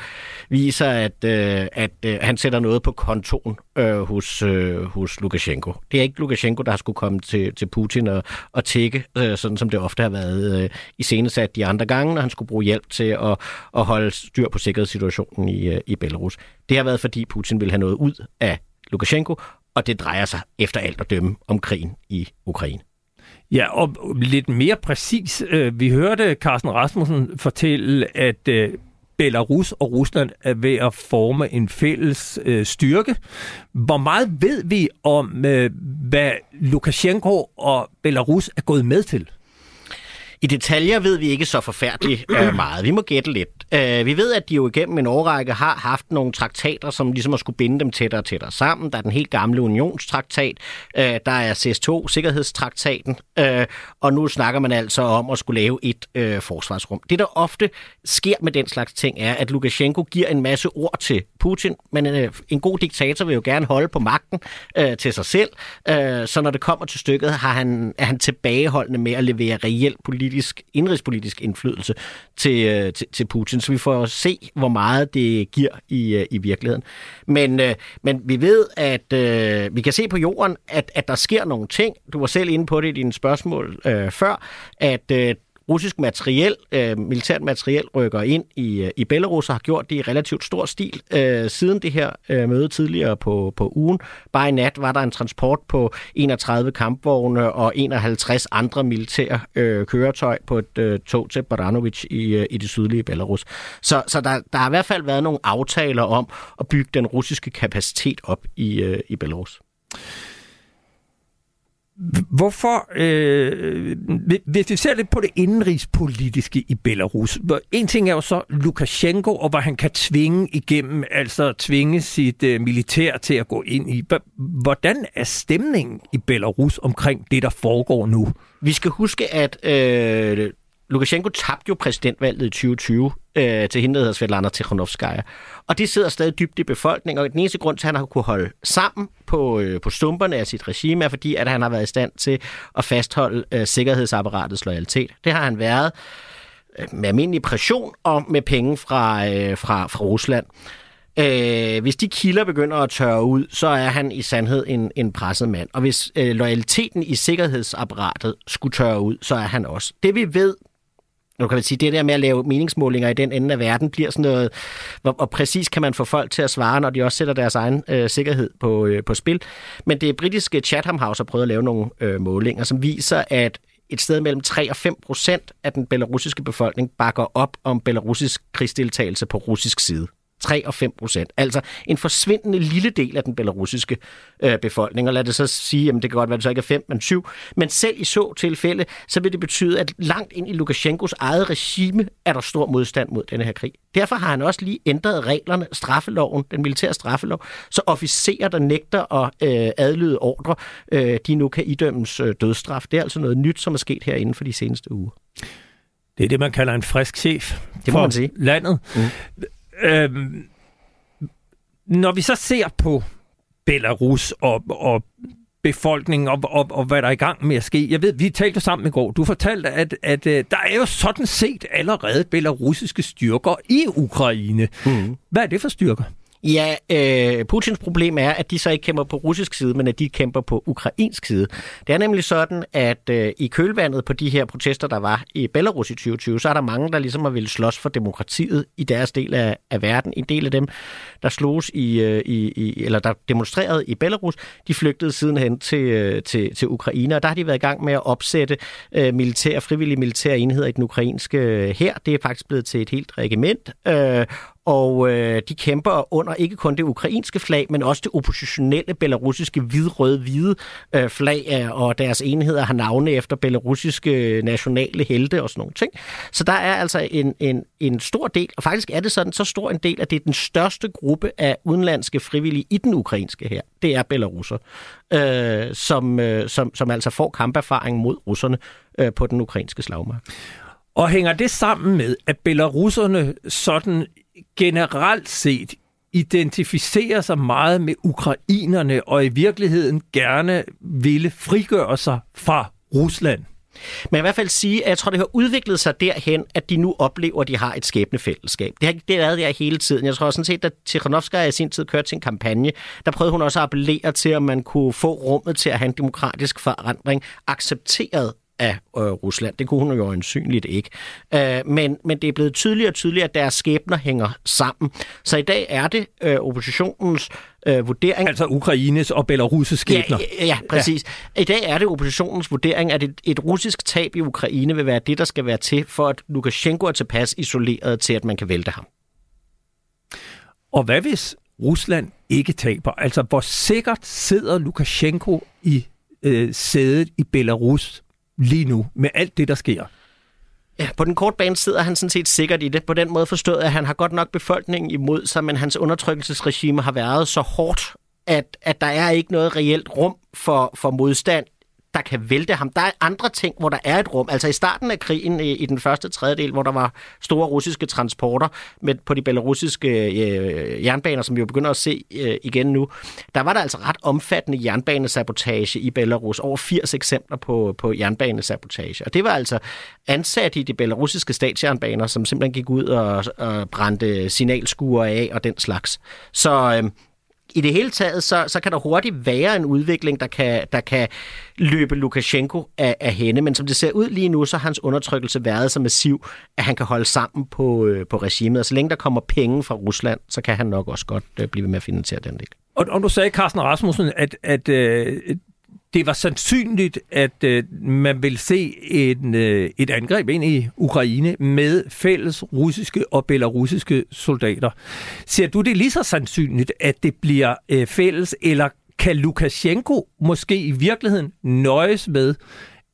viser, at, at han sætter noget på kontoen hos, hos Lukashenko. Det er ikke Lukashenko, der skulle komme til, til Putin og, og tække, sådan som det ofte har været i senesat de andre gange, når han skulle bruge hjælp til at, at holde styr på sikkerhedssituationen i, i Belarus. Det har været, fordi Putin vil have noget ud af Lukashenko, og det drejer sig efter alt at dømme om krigen i Ukraine. Ja, og lidt mere præcis. Øh, vi hørte Carsten Rasmussen fortælle, at øh, Belarus og Rusland er ved at forme en fælles øh, styrke. Hvor meget ved vi om, øh, hvad Lukashenko og Belarus er gået med til? I detaljer ved vi ikke så forfærdeligt øh, meget. Vi må gætte lidt. Øh, vi ved, at de jo igennem en årrække har haft nogle traktater, som ligesom har skulle binde dem tættere og tættere sammen. Der er den helt gamle unionstraktat, øh, der er CS2, sikkerhedstraktaten, øh, og nu snakker man altså om at skulle lave et øh, forsvarsrum. Det, der ofte sker med den slags ting, er, at Lukashenko giver en masse ord til Putin, men øh, en god diktator vil jo gerne holde på magten øh, til sig selv. Øh, så når det kommer til stykket, har han, er han tilbageholdende med at levere reel politisk, indrigspolitisk indflydelse til, øh, til, til Putin. Så vi får se, hvor meget det giver i, øh, i virkeligheden. Men, øh, men vi ved, at øh, vi kan se på jorden, at, at der sker nogle ting. Du var selv inde på det i dine spørgsmål øh, før, at øh, russisk materiel, øh, militært materiel rykker ind i, øh, i Belarus og har gjort det i relativt stor stil øh, siden det her øh, møde tidligere på, på ugen. Bare i nat var der en transport på 31 kampvogne og 51 andre militære øh, køretøj på et øh, tog til Baranovic i, øh, i det sydlige Belarus. Så, så der, der har i hvert fald været nogle aftaler om at bygge den russiske kapacitet op i, øh, i Belarus. Hvorfor, øh, hvis vi ser lidt på det indenrigspolitiske i Belarus, en ting er jo så Lukashenko, og hvad han kan tvinge igennem, altså tvinge sit øh, militær til at gå ind i. Hvordan er stemningen i Belarus omkring det, der foregår nu? Vi skal huske, at øh, Lukashenko tabte jo præsidentvalget i 2020 øh, til hende, der hedder Svetlana Tikhonovskaya. Og det sidder stadig dybt i befolkningen, og den eneste grund til, at han har kunne holde sammen på, øh, på stumperne af sit regime, er fordi, at han har været i stand til at fastholde øh, sikkerhedsapparatets loyalitet. Det har han været øh, med almindelig pression og med penge fra, øh, fra, fra Rusland. Øh, hvis de kilder begynder at tørre ud, så er han i sandhed en, en presset mand. Og hvis øh, loyaliteten i sikkerhedsapparatet skulle tørre ud, så er han også. Det vi ved nu kan man sige, det der med at lave meningsmålinger i den ende af verden bliver sådan noget, hvor, hvor præcis kan man få folk til at svare, når de også sætter deres egen øh, sikkerhed på, øh, på spil. Men det britiske Chatham House har prøvet at lave nogle øh, målinger, som viser, at et sted mellem 3 og 5 procent af den belarusiske befolkning bakker op om belarusisk krigsdeltagelse på russisk side. 3 og 5 procent. Altså en forsvindende lille del af den belarusiske øh, befolkning. Og lad det så sige, at det kan godt være, at det så ikke er 5, men 7. Men selv i så tilfælde, så vil det betyde, at langt ind i Lukashenkos eget regime er der stor modstand mod denne her krig. Derfor har han også lige ændret reglerne, straffeloven, den militære straffelov, så officerer, der nægter at øh, adlyde ordre, øh, de nu kan idømmes øh, dødsstraf. Det er altså noget nyt, som er sket her inden for de seneste uger. Det er det, man kalder en frisk chef det må man sige. landet. Mm. Øhm, når vi så ser på Belarus og, og befolkningen og, og, og hvad der er i gang med at ske. Jeg ved, vi talte sammen i går. Du fortalte, at, at, at øh, der er jo sådan set allerede belarusiske styrker i Ukraine. Mm. Hvad er det for styrker? Ja, øh, Putins problem er, at de så ikke kæmper på russisk side, men at de kæmper på ukrainsk side. Det er nemlig sådan, at øh, i kølvandet på de her protester, der var i Belarus i 2020, så er der mange, der ligesom har ville slås for demokratiet i deres del af, af verden. En del af dem, der slogs i, øh, i, i, eller der demonstrerede i Belarus, de flygtede sidenhen til, øh, til, til Ukraine, og der har de været i gang med at opsætte øh, militær, frivillige militære enheder i den ukrainske øh, her. Det er faktisk blevet til et helt regiment, øh, og øh, de kæmper under ikke kun det ukrainske flag, men også det oppositionelle belarusiske hvid-rød-hvide øh, flag, øh, og deres enheder har navne efter belarusiske øh, nationale helte og sådan nogle ting. Så der er altså en, en, en stor del, og faktisk er det sådan så stor en del, at det er den største gruppe af udenlandske frivillige i den ukrainske her. Det er belarusser, øh, som, øh, som, som altså får kamperfaring mod russerne øh, på den ukrainske slagmark. Og hænger det sammen med, at belarusserne sådan generelt set identificerer sig meget med ukrainerne og i virkeligheden gerne ville frigøre sig fra Rusland. Men i hvert fald sige, at jeg tror, det har udviklet sig derhen, at de nu oplever, at de har et skæbnefællesskab. Det har det været der hele tiden. Jeg tror sådan set, at Tikhanovskaya i sin tid kørte sin kampagne, der prøvede hun også at appellere til, at man kunne få rummet til at have en demokratisk forandring accepteret af øh, Rusland. Det kunne hun jo øjensynligt ikke. Øh, men, men det er blevet tydeligere og tydeligere, at deres skæbner hænger sammen. Så i dag er det øh, oppositionens øh, vurdering... Altså Ukraines og Belarus' skæbner. Ja, ja, præcis. Ja. I dag er det oppositionens vurdering, at et, et russisk tab i Ukraine vil være det, der skal være til, for at Lukashenko er tilpas isoleret til, at man kan vælte ham. Og hvad hvis Rusland ikke taber? Altså, hvor sikkert sidder Lukashenko i øh, sædet i Belarus lige nu, med alt det, der sker? Ja, på den korte bane sidder han sådan set sikkert i det. På den måde forstået, at han har godt nok befolkningen imod sig, men hans undertrykkelsesregime har været så hårdt, at, at der er ikke noget reelt rum for, for modstand der kan vælte ham. Der er andre ting, hvor der er et rum. Altså i starten af krigen, i, i den første tredjedel, hvor der var store russiske transporter med, på de belarusiske øh, jernbaner, som vi jo begynder at se øh, igen nu, der var der altså ret omfattende jernbanesabotage i Belarus. Over 80 eksempler på, på jernbanesabotage. Og det var altså ansat i de belarusiske statsjernbaner, som simpelthen gik ud og, og brændte signalskuer af og den slags. Så... Øh, i det hele taget, så, så kan der hurtigt være en udvikling, der kan, der kan løbe Lukashenko af, af hende. Men som det ser ud lige nu, så har hans undertrykkelse været så massiv, at han kan holde sammen på, øh, på regimet. Og så længe der kommer penge fra Rusland, så kan han nok også godt øh, blive med at finansiere den del. Og, og du sagde, Carsten Rasmussen, at, at øh, det var sandsynligt, at øh, man vil se en, øh, et angreb ind i Ukraine med fælles russiske og belarusiske soldater. Ser du det lige så sandsynligt, at det bliver øh, fælles, eller kan Lukashenko måske i virkeligheden nøjes med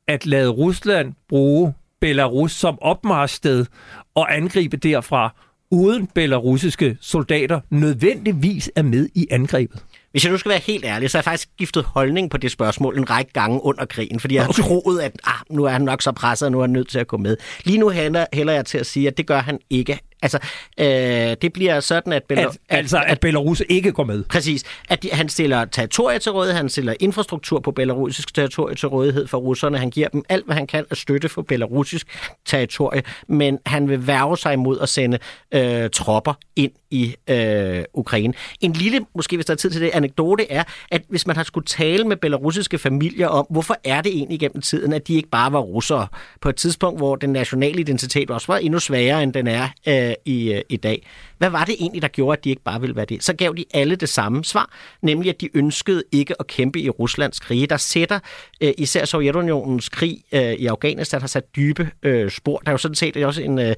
at lade Rusland bruge Belarus som opmarschsted og angribe derfra, uden belarusiske soldater nødvendigvis er med i angrebet? Hvis jeg nu skal være helt ærlig, så har jeg faktisk skiftet holdning på det spørgsmål en række gange under krigen, fordi jeg har troet, at ah, nu er han nok så presset, og nu er han nødt til at gå med. Lige nu hælder, hælder jeg til at sige, at det gør han ikke. Altså, øh, det bliver sådan, at... Belar- at altså, at, at Belarus ikke går med. Præcis. At de, han stiller territorier til rådighed, han stiller infrastruktur på belarusisk territorie til rådighed for russerne. Han giver dem alt, hvad han kan at støtte for belarusisk territorie, men han vil værve sig imod at sende øh, tropper ind i øh, Ukraine. En lille, måske hvis der er tid til det, anekdote er, at hvis man har skulle tale med belarusiske familier om, hvorfor er det egentlig gennem tiden, at de ikke bare var russere, på et tidspunkt, hvor den nationale identitet også var endnu sværere, end den er øh, Øh, i, øh, i dag. Hvad var det egentlig, der gjorde, at de ikke bare ville være det? Så gav de alle det samme svar, nemlig at de ønskede ikke at kæmpe i Ruslands krige. Der sætter øh, især Sovjetunionens krig øh, i Afghanistan har sat dybe øh, spor. Der er jo sådan set også en, øh,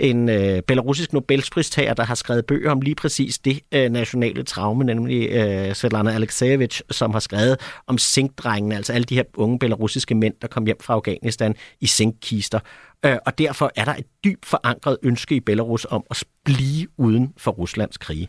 en øh, belarusisk Nobelpristager, der har skrevet bøger om lige præcis det øh, nationale traume, nemlig øh, Svetlana Alexievich, som har skrevet om sinkdrengene, altså alle de her unge belarusiske mænd, der kom hjem fra Afghanistan i sinkkister. Øh, og derfor er der et dybt forankret ønske i Belarus om at blive uden for Ruslands krige.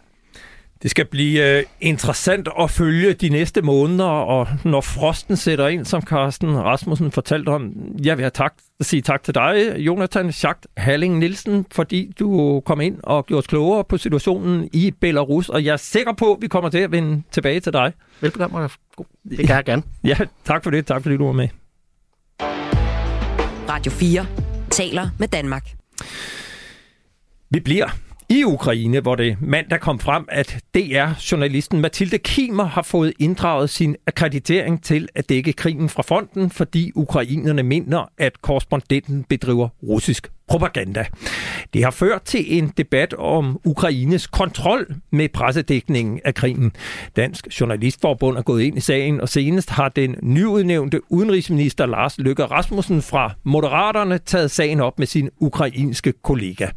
Det skal blive uh, interessant at følge de næste måneder, og når frosten sætter ind, som Carsten Rasmussen fortalte om, jeg vil have tak, sige tak til dig, Jonathan Schacht Halling Nielsen, fordi du kom ind og gjorde os klogere på situationen i Belarus, og jeg er sikker på, at vi kommer til at vende tilbage til dig. Velbekomme, det kan jeg gerne. Ja, tak for det. Tak fordi du var med. Radio 4 taler med Danmark. Vi bliver i Ukraine, hvor det mandag kom frem, at DR-journalisten Mathilde Kimer har fået inddraget sin akkreditering til at dække krigen fra fronten, fordi ukrainerne mener, at korrespondenten bedriver russisk propaganda. Det har ført til en debat om Ukraines kontrol med pressedækningen af krigen. Dansk Journalistforbund er gået ind i sagen, og senest har den nyudnævnte udenrigsminister Lars Løkke Rasmussen fra Moderaterne taget sagen op med sin ukrainske kollega.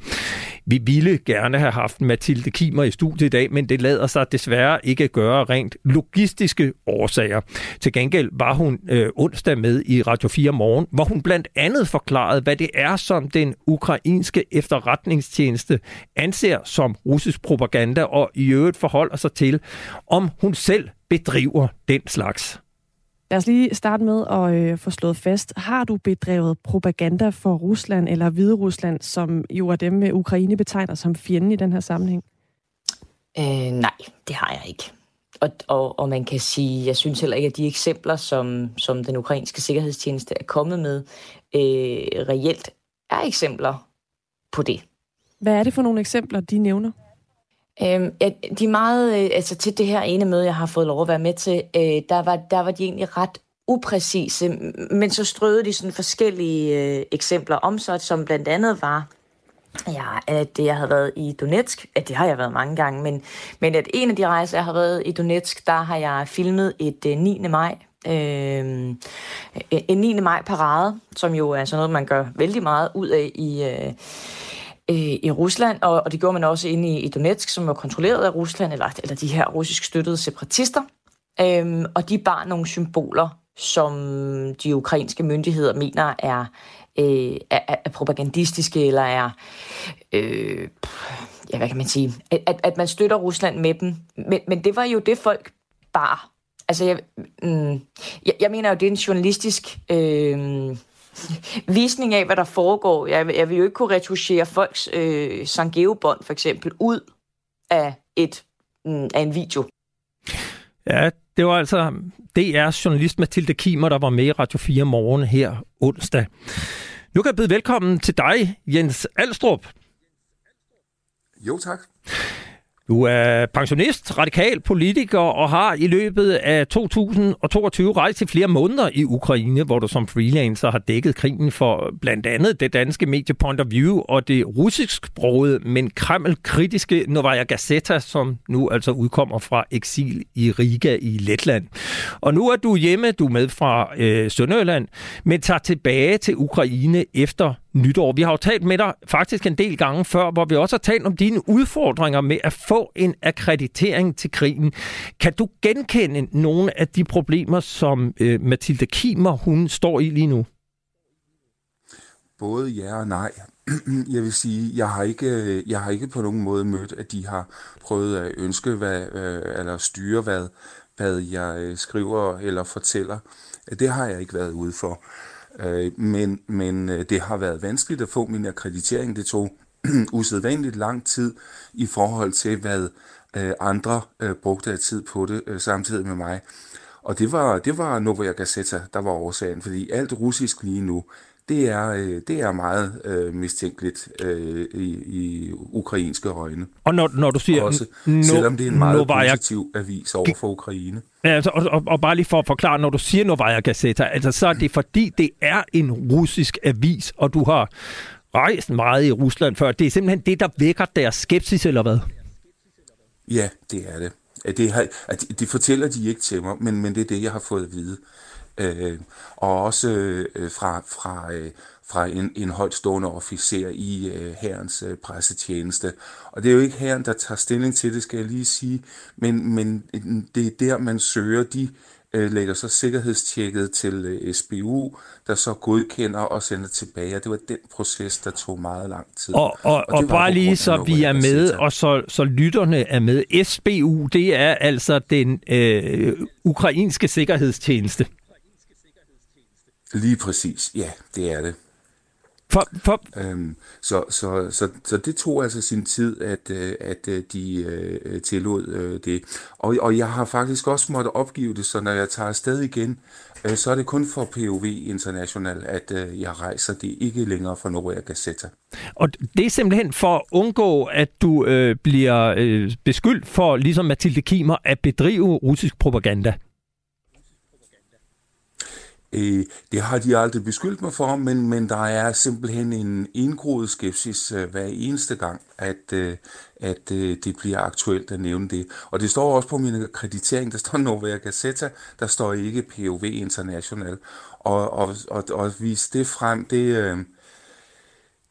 Vi ville gerne have haft Mathilde Kimer i studiet i dag, men det lader sig desværre ikke gøre rent logistiske årsager. Til gengæld var hun øh, onsdag med i Radio 4 morgen, hvor hun blandt andet forklarede, hvad det er, som den ukrainske efterretningstjeneste anser som russisk propaganda, og i øvrigt forholder sig til, om hun selv bedriver den slags. Lad os lige starte med at øh, få slået fast. Har du bedrevet propaganda for Rusland eller Hvide Rusland, som jo er dem, med Ukraine betegner som fjenden i den her sammenhæng? Øh, nej, det har jeg ikke. Og, og, og man kan sige, jeg synes heller ikke, at de eksempler, som, som den ukrainske sikkerhedstjeneste er kommet med, øh, reelt er eksempler på det. Hvad er det for nogle eksempler, de nævner? Øhm, ja, de er meget, øh, altså til det her ene møde, jeg har fået lov at være med til, øh, der, var, der var de egentlig ret upræcise, men så strøede de sådan forskellige øh, eksempler om sig, som blandt andet var, ja, at jeg havde været i Donetsk, at det har jeg været mange gange, men, men at en af de rejser, jeg har været i Donetsk, der har jeg filmet et øh, 9. maj øh, en 9. maj parade, som jo er sådan noget, man gør vældig meget ud af i, øh, Øh, i Rusland, og, og det gjorde man også inde i, i Donetsk, som var kontrolleret af Rusland, eller, eller de her russisk støttede separatister. Øhm, og de bar nogle symboler, som de ukrainske myndigheder mener er, øh, er, er propagandistiske, eller er, øh, ja, hvad kan man sige, at, at man støtter Rusland med dem. Men, men det var jo det, folk bar altså, jeg, mm, jeg, jeg mener jo, det er en journalistisk øh, visning af, hvad der foregår. Jeg, jeg vil jo ikke kunne retuschere folks øh, Sangeo-bånd, for eksempel, ud af, et, mm, af en video. Ja, det var altså DR's journalist Mathilde Kimer, der var med i Radio 4 morgen her onsdag. Nu kan jeg byde velkommen til dig, Jens Alstrup. Jo, tak. Du er pensionist, radikal politiker og har i løbet af 2022 rejst til flere måneder i Ukraine, hvor du som freelancer har dækket krigen for blandt andet det danske medie Point of View og det russisksprogede, men kremlkritiske Novaya Gazeta, som nu altså udkommer fra eksil i Riga i Letland. Og nu er du hjemme, du er med fra øh, Sønderjylland, men tager tilbage til Ukraine efter nytår. Vi har jo talt med dig faktisk en del gange før, hvor vi også har talt om dine udfordringer med at få en akkreditering til krigen. Kan du genkende nogle af de problemer, som øh, Mathilde Kimer hun står i lige nu? Både ja og nej. Jeg vil sige, jeg har ikke, øh, jeg har ikke på nogen måde mødt, at de har prøvet at ønske hvad, øh, eller styre, hvad, hvad jeg øh, skriver eller fortæller. Det har jeg ikke været ude for. Øh, men, men øh, det har været vanskeligt at få min akkreditering. Det tog usædvanligt lang tid i forhold til, hvad øh, andre øh, brugte af tid på det øh, samtidig med mig. Og det var, det var Novaya Gazeta, der var årsagen, fordi alt russisk lige nu, det er, det er meget øh, mistænkeligt øh, i, i ukrainske øjne. Og når, når du siger... Også, no, selvom det er en meget Novaya... positiv avis over for Ukraine. Ja, altså, og, og, og bare lige for at forklare, når du siger Novaya Gazeta, altså så er det fordi, det er en russisk avis, og du har rejst meget i Rusland før. Det er simpelthen det, der vækker deres skepsis, eller hvad? Ja, det er det. Det, har, det fortæller de ikke til mig, men, men det er det, jeg har fået at vide. Øh, og også øh, fra, fra, øh, fra en, en højtstående officer i øh, herrens øh, pressetjeneste. Og det er jo ikke herren, der tager stilling til det, skal jeg lige sige, men, men det er der, man søger. De øh, lægger så sikkerhedstjekket til øh, SBU, der så godkender og sender tilbage. Og det var den proces, der tog meget lang tid. Og, og, og, og bare lige så vi er med, og så, så lytterne er med. SBU, det er altså den øh, ukrainske sikkerhedstjeneste. Lige præcis, ja, det er det. For, for... Øhm, så, så, så, så det tog altså sin tid, at, øh, at øh, de øh, tillod øh, det. Og, og jeg har faktisk også måttet opgive det, så når jeg tager afsted igen, øh, så er det kun for POV International, at øh, jeg rejser. Det ikke længere for Novaya Gazeta. Og det er simpelthen for at undgå, at du øh, bliver øh, beskyldt for, ligesom Mathilde Kimer, at bedrive russisk propaganda. Øh, det har de aldrig beskyldt mig for, men, men der er simpelthen en indgroet skepsis øh, hver eneste gang, at, øh, at øh, det bliver aktuelt at nævne det. Og det står også på min akkreditering, der står Novaya Gazeta, der står ikke POV International. Og, og, og, og vise det frem, det... Øh,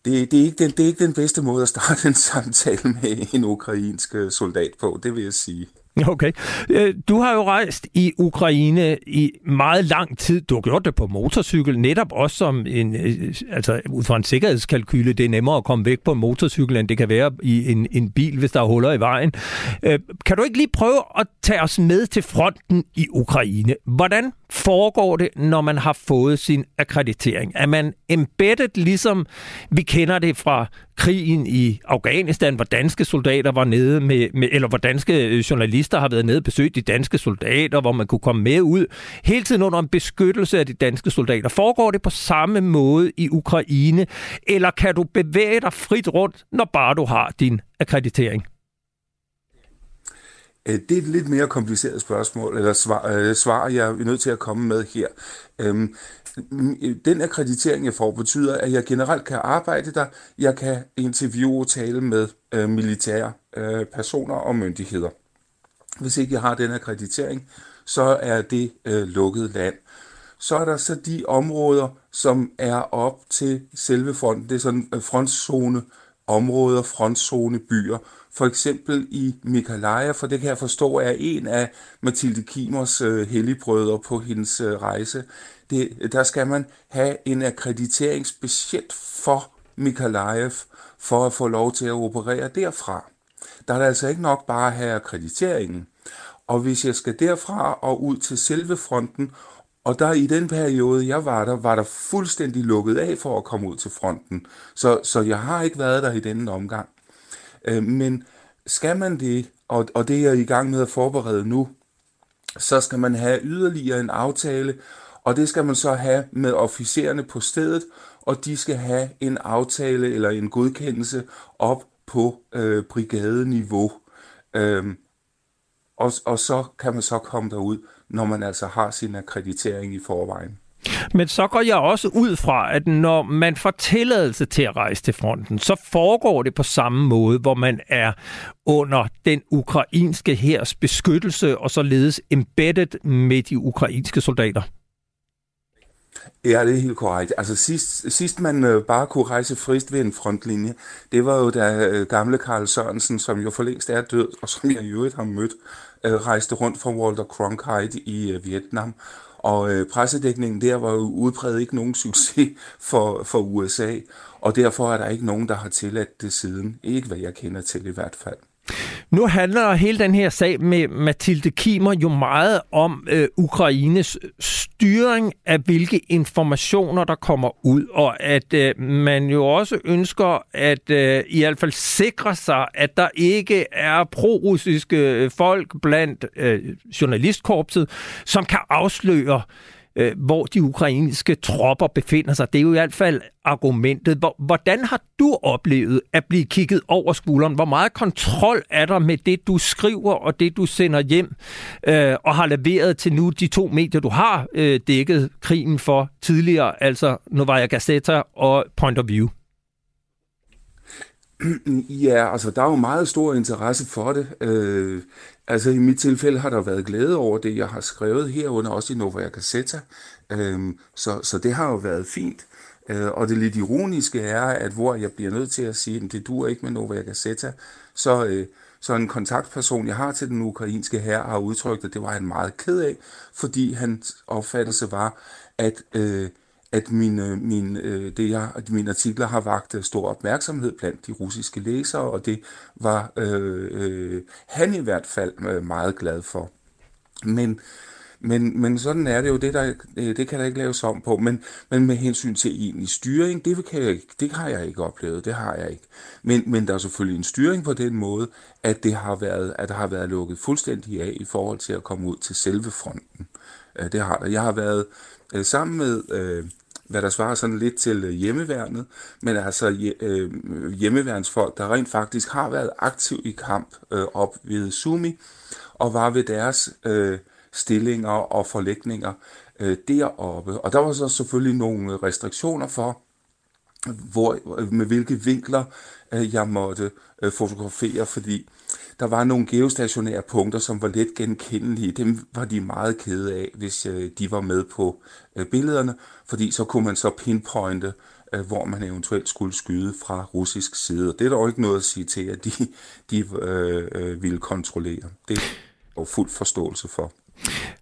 det, det, er ikke den, det er ikke den bedste måde at starte en samtale med en ukrainsk øh, soldat på, det vil jeg sige. Okay. Øh, du har jo rejst i Ukraine i meget lang tid. Du har gjort det på motorcykel, netop også som en, øh, altså ud fra en sikkerhedskalkyle. Det er nemmere at komme væk på en motorcykel, end det kan være i en, en bil, hvis der er huller i vejen. Øh, kan du ikke lige prøve at tage os med til fronten i Ukraine? Hvordan foregår det, når man har fået sin akkreditering? Er man embedded, ligesom vi kender det fra krigen i Afghanistan, hvor danske soldater var nede med, med eller hvor danske journalister journalister har været nede og besøgt de danske soldater, hvor man kunne komme med ud, hele tiden under en beskyttelse af de danske soldater. Foregår det på samme måde i Ukraine, eller kan du bevæge dig frit rundt, når bare du har din akkreditering? Øh, det er et lidt mere kompliceret spørgsmål, eller svar, øh, svar jeg er nødt til at komme med her. Øhm, den akkreditering, jeg får, betyder, at jeg generelt kan arbejde der. Jeg kan interviewe og tale med øh, militære øh, personer og myndigheder. Hvis ikke jeg har den akkreditering, så er det øh, lukket land. Så er der så de områder, som er op til selve fronten. Det er sådan øh, frontzone områder, frontzone byer. For eksempel i Mikalaja, for det kan jeg forstå er en af Mathilde Kimers øh, helligbrødre på hendes øh, rejse. Det, der skal man have en akkreditering specielt for Mikalajev, for at få lov til at operere derfra. Der er det altså ikke nok bare at have akkrediteringen. Og hvis jeg skal derfra og ud til selve fronten, og der i den periode, jeg var der, var der fuldstændig lukket af for at komme ud til fronten. Så, så jeg har ikke været der i denne omgang. Øh, men skal man det, og, og det er jeg i gang med at forberede nu, så skal man have yderligere en aftale, og det skal man så have med officererne på stedet, og de skal have en aftale eller en godkendelse op på øh, brigadeniveau. Øhm, og, og så kan man så komme derud, når man altså har sin akkreditering i forvejen. Men så går jeg også ud fra, at når man får tilladelse til at rejse til fronten, så foregår det på samme måde, hvor man er under den ukrainske hærs beskyttelse og således embedded med de ukrainske soldater. Ja, det er helt korrekt. Altså sidst, sidst man øh, bare kunne rejse frist ved en frontlinje, det var jo da øh, gamle Karl Sørensen, som jo for længst er død, og som jeg i øvrigt har mødt, øh, rejste rundt fra Walter Cronkite i øh, Vietnam. Og øh, pressedækningen der var jo udpræget ikke nogen succes for, for USA, og derfor er der ikke nogen, der har tilladt det siden. Ikke hvad jeg kender til i hvert fald. Nu handler hele den her sag med Mathilde Kimer jo meget om øh, Ukraines styring af hvilke informationer, der kommer ud, og at øh, man jo også ønsker at øh, i hvert fald sikre sig, at der ikke er pro-russiske folk blandt øh, journalistkorpset, som kan afsløre øh, Øh, hvor de ukrainske tropper befinder sig. Det er jo i hvert fald argumentet. Hvordan har du oplevet at blive kigget over skulderen? Hvor meget kontrol er der med det, du skriver og det, du sender hjem øh, og har leveret til nu de to medier, du har øh, dækket krigen for tidligere, altså Novaya Gazeta og Point of View? Ja, altså der er jo meget stor interesse for det. Øh, altså i mit tilfælde har der været glæde over det, jeg har skrevet herunder, også i Novaya Gazeta. Øhm, så, så det har jo været fint. Øh, og det lidt ironiske er, at hvor jeg bliver nødt til at sige, at det duer ikke med Novaya Gazeta, så, øh, så en kontaktperson, jeg har til den ukrainske her, har udtrykt, at det var han meget ked af, fordi hans opfattelse var, at øh, at mine, øh, mine, øh, det jeg, at mine artikler har vagt øh, stor opmærksomhed blandt de russiske læsere, og det var øh, øh, han i hvert fald øh, meget glad for. Men, men, men sådan er det jo, det, der, det kan der ikke laves om på. Men, men med hensyn til egentlig styring, det, kan jeg, det har jeg ikke oplevet, det har jeg ikke. Men, men der er selvfølgelig en styring på den måde, at, det har været, at der har været lukket fuldstændig af i forhold til at komme ud til selve fronten. Det har der. Jeg har været sammen med øh, hvad der svarer sådan lidt til øh, hjemmeværnet, men altså øh, hjemmeværnsfolk, der rent faktisk har været aktiv i kamp øh, op ved Sumi, og var ved deres øh, stillinger og forlægninger øh, deroppe. Og der var så selvfølgelig nogle restriktioner for, hvor, øh, med hvilke vinkler øh, jeg måtte øh, fotografere, fordi der var nogle geostationære punkter, som var let genkendelige. Dem var de meget kede af, hvis øh, de var med på øh, billederne, fordi så kunne man så pinpointe, øh, hvor man eventuelt skulle skyde fra russisk side. Det er der jo ikke noget at sige til, at de, de øh, øh, ville kontrollere. Det er jo fuld forståelse for.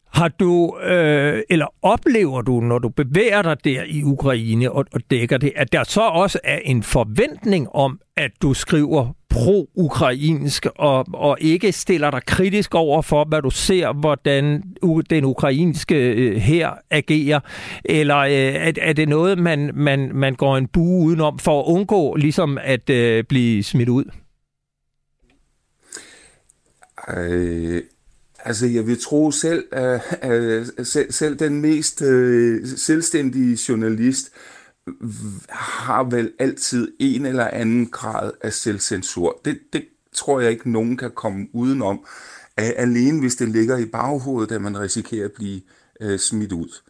Har du, øh, eller oplever du, når du bevæger dig der i Ukraine og, og dækker det, at der så også er en forventning om, at du skriver pro-ukrainsk og, og ikke stiller dig kritisk over for, hvad du ser, hvordan den ukrainske øh, her agerer? Eller øh, er, er det noget, man, man, man går en bue udenom for at undgå ligesom at øh, blive smidt ud? Øh, Altså, jeg vil tro selv, at, at selv, selv den mest øh, selvstændige journalist har vel altid en eller anden grad af selvcensur. Det, det tror jeg ikke, nogen kan komme udenom, alene hvis det ligger i baghovedet, at man risikerer at blive øh, smidt ud.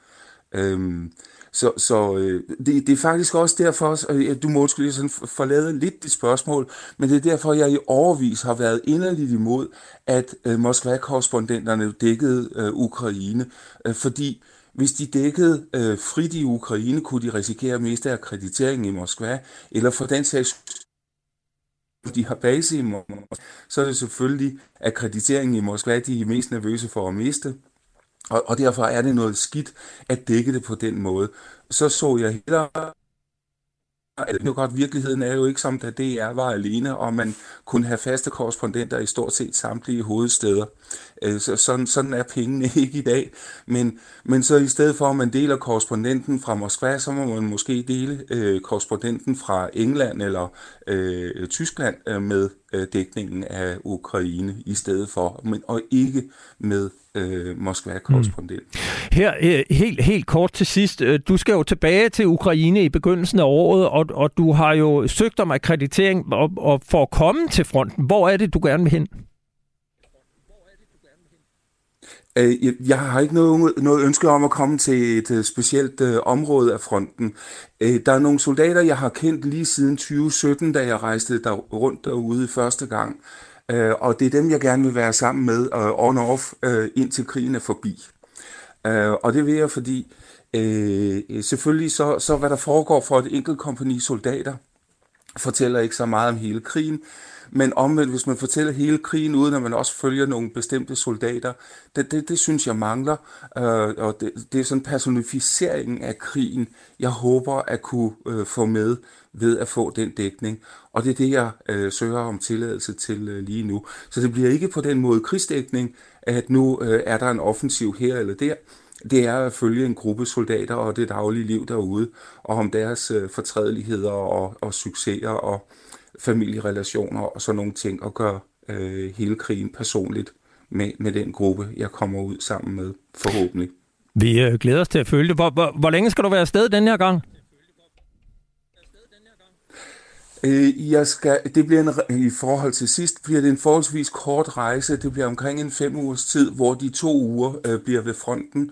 Øhm, så, så øh, det, det er faktisk også derfor, at du må lige sådan forlade lidt dit spørgsmål, men det er derfor, jeg i overvis har været inderligt imod, at øh, Moskva-korrespondenterne dækkede øh, Ukraine, øh, fordi hvis de dækkede øh, frit i Ukraine, kunne de risikere at miste akkrediteringen i Moskva, eller for den sags de har base i Moskva, så er det selvfølgelig akkrediteringen i Moskva, de er mest nervøse for at miste. Og, og derfor er det noget skidt at dække det på den måde. Så så jeg hellere det er godt, virkeligheden er jo ikke som da DR var alene, og man kunne have faste korrespondenter i stort set samtlige hovedsteder. Øh, så sådan, sådan er pengene ikke i dag. Men, men så i stedet for, at man deler korrespondenten fra Moskva, så må man måske dele øh, korrespondenten fra England eller øh, Tyskland øh, med øh, dækningen af Ukraine i stedet for, men, og ikke med øh, Moskva-korrespondent. Mm. Her øh, helt, helt kort til sidst. Øh, du skal jo tilbage til Ukraine i begyndelsen af året, og, og du har jo søgt om akkreditering og, og for at komme til fronten. Hvor er det, du gerne vil hen? Øh, jeg har ikke noget, noget ønske om at komme til et øh, specielt øh, område af fronten. Uh, der er nogle soldater, jeg har kendt lige siden 2017, da jeg rejste der rundt derude første gang. Uh, og det er dem, jeg gerne vil være sammen med uh, on-off, uh, indtil krigen er forbi. Uh, og det vil jeg, fordi uh, selvfølgelig så, så hvad der foregår for et enkelt kompani soldater, fortæller ikke så meget om hele krigen. Men omvendt, hvis man fortæller hele krigen, uden at man også følger nogle bestemte soldater, det, det, det synes jeg mangler. Øh, og det, det er sådan personificeringen af krigen, jeg håber at kunne øh, få med ved at få den dækning. Og det er det, jeg øh, søger om tilladelse til øh, lige nu. Så det bliver ikke på den måde krigsdækning, at nu øh, er der en offensiv her eller der. Det er at følge en gruppe soldater og det daglige liv derude, og om deres øh, fortrædeligheder og, og succeser og familierelationer og sådan nogle ting, og gøre øh, hele krigen personligt med, med den gruppe, jeg kommer ud sammen med, forhåbentlig. Vi øh, glæder os til at følge det. Hvor, hvor, hvor længe skal du være afsted den her gang? Øh, jeg skal, det bliver en, I forhold til sidst bliver det en forholdsvis kort rejse. Det bliver omkring en fem ugers tid, hvor de to uger øh, bliver ved fronten.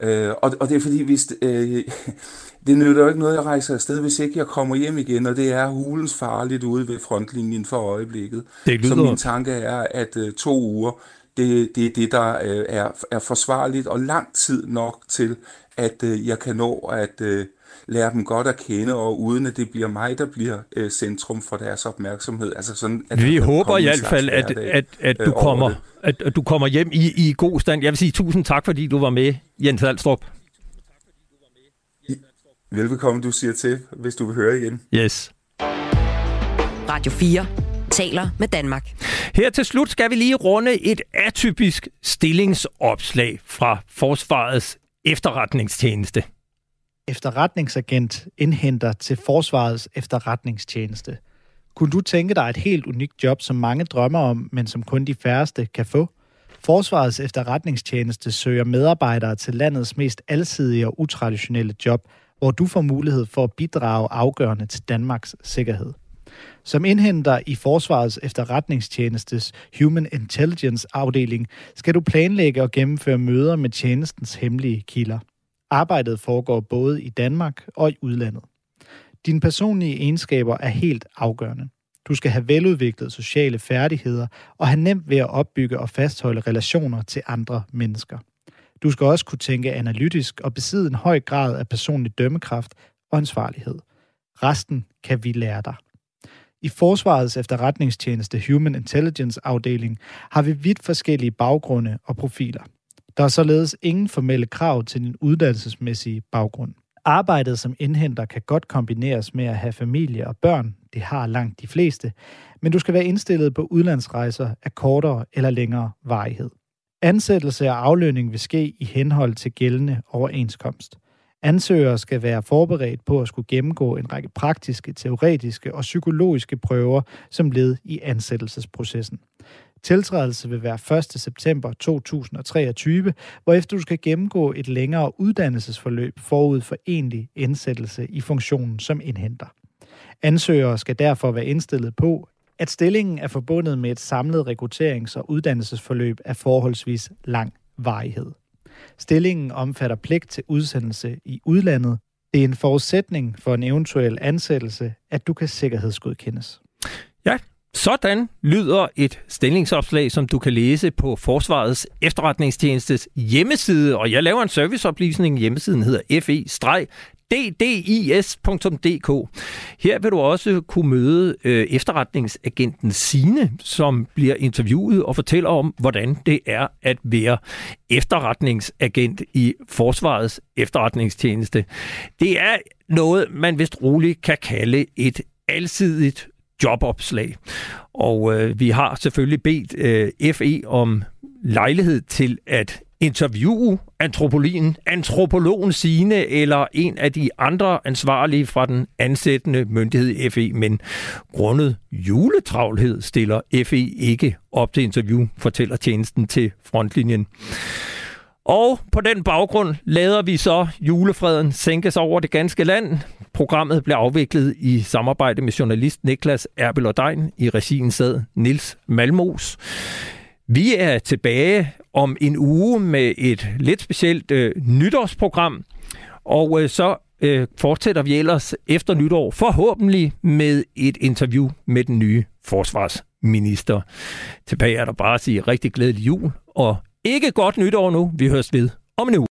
Øh, og, og det er fordi, hvis, øh, det nytter jo ikke noget, at jeg rejser afsted, hvis ikke jeg kommer hjem igen, og det er hulens farligt ude ved frontlinjen for øjeblikket. Det lyder... Så min tanke er, at uh, to uger, det, det er det, der uh, er, er forsvarligt, og lang tid nok til, at uh, jeg kan nå at uh, lære dem godt at kende, og uden at det bliver mig, der bliver uh, centrum for deres opmærksomhed. Altså sådan, at Vi håber i hvert fald, at, at, at, du kommer, at, at du kommer hjem i, i god stand. Jeg vil sige tusind tak, fordi du var med, Jens Alstrup. Velbekomme, du siger til, hvis du vil høre igen. Yes. Radio 4 taler med Danmark. Her til slut skal vi lige runde et atypisk stillingsopslag fra Forsvarets efterretningstjeneste. Efterretningsagent indhenter til Forsvarets efterretningstjeneste. Kunne du tænke dig et helt unikt job, som mange drømmer om, men som kun de færreste kan få? Forsvarets efterretningstjeneste søger medarbejdere til landets mest alsidige og utraditionelle job – hvor du får mulighed for at bidrage afgørende til Danmarks sikkerhed. Som indhenter i Forsvarets efterretningstjenestes Human Intelligence afdeling skal du planlægge og gennemføre møder med tjenestens hemmelige kilder. Arbejdet foregår både i Danmark og i udlandet. Dine personlige egenskaber er helt afgørende. Du skal have veludviklede sociale færdigheder og have nemt ved at opbygge og fastholde relationer til andre mennesker. Du skal også kunne tænke analytisk og besidde en høj grad af personlig dømmekraft og ansvarlighed. Resten kan vi lære dig. I Forsvarets efterretningstjeneste Human Intelligence afdeling har vi vidt forskellige baggrunde og profiler. Der er således ingen formelle krav til din uddannelsesmæssige baggrund. Arbejdet som indhenter kan godt kombineres med at have familie og børn. Det har langt de fleste. Men du skal være indstillet på udlandsrejser af kortere eller længere varighed. Ansættelse og aflønning vil ske i henhold til gældende overenskomst. Ansøgere skal være forberedt på at skulle gennemgå en række praktiske, teoretiske og psykologiske prøver som led i ansættelsesprocessen. Tiltrædelse vil være 1. september 2023, hvorefter du skal gennemgå et længere uddannelsesforløb forud for egentlig indsættelse i funktionen som indhenter. Ansøgere skal derfor være indstillet på, at stillingen er forbundet med et samlet rekrutterings- og uddannelsesforløb af forholdsvis lang varighed. Stillingen omfatter pligt til udsendelse i udlandet. Det er en forudsætning for en eventuel ansættelse, at du kan sikkerhedsgodkendes. Ja, sådan lyder et stillingsopslag, som du kan læse på Forsvarets efterretningstjenestes hjemmeside. Og jeg laver en serviceoplysning. Hjemmesiden hedder fe ddis.dk. Her vil du også kunne møde øh, efterretningsagenten Sine, som bliver interviewet og fortæller om, hvordan det er at være efterretningsagent i Forsvarets efterretningstjeneste. Det er noget, man vist roligt kan kalde et alsidigt jobopslag. Og øh, vi har selvfølgelig bedt øh, FE om lejlighed til at interviewe antropologen, antropologen Sine eller en af de andre ansvarlige fra den ansættende myndighed FE, men grundet juletravlhed stiller FE ikke op til interview, fortæller tjenesten til frontlinjen. Og på den baggrund lader vi så julefreden sænkes over det ganske land. Programmet blev afviklet i samarbejde med journalist Niklas Erbel og Dein i regien sad Nils Malmos. Vi er tilbage om en uge med et lidt specielt øh, nytårsprogram, og øh, så øh, fortsætter vi ellers efter nytår forhåbentlig med et interview med den nye forsvarsminister. Tilbage er der bare at sige rigtig glædelig jul, og ikke godt nytår nu. Vi høres ved om en uge.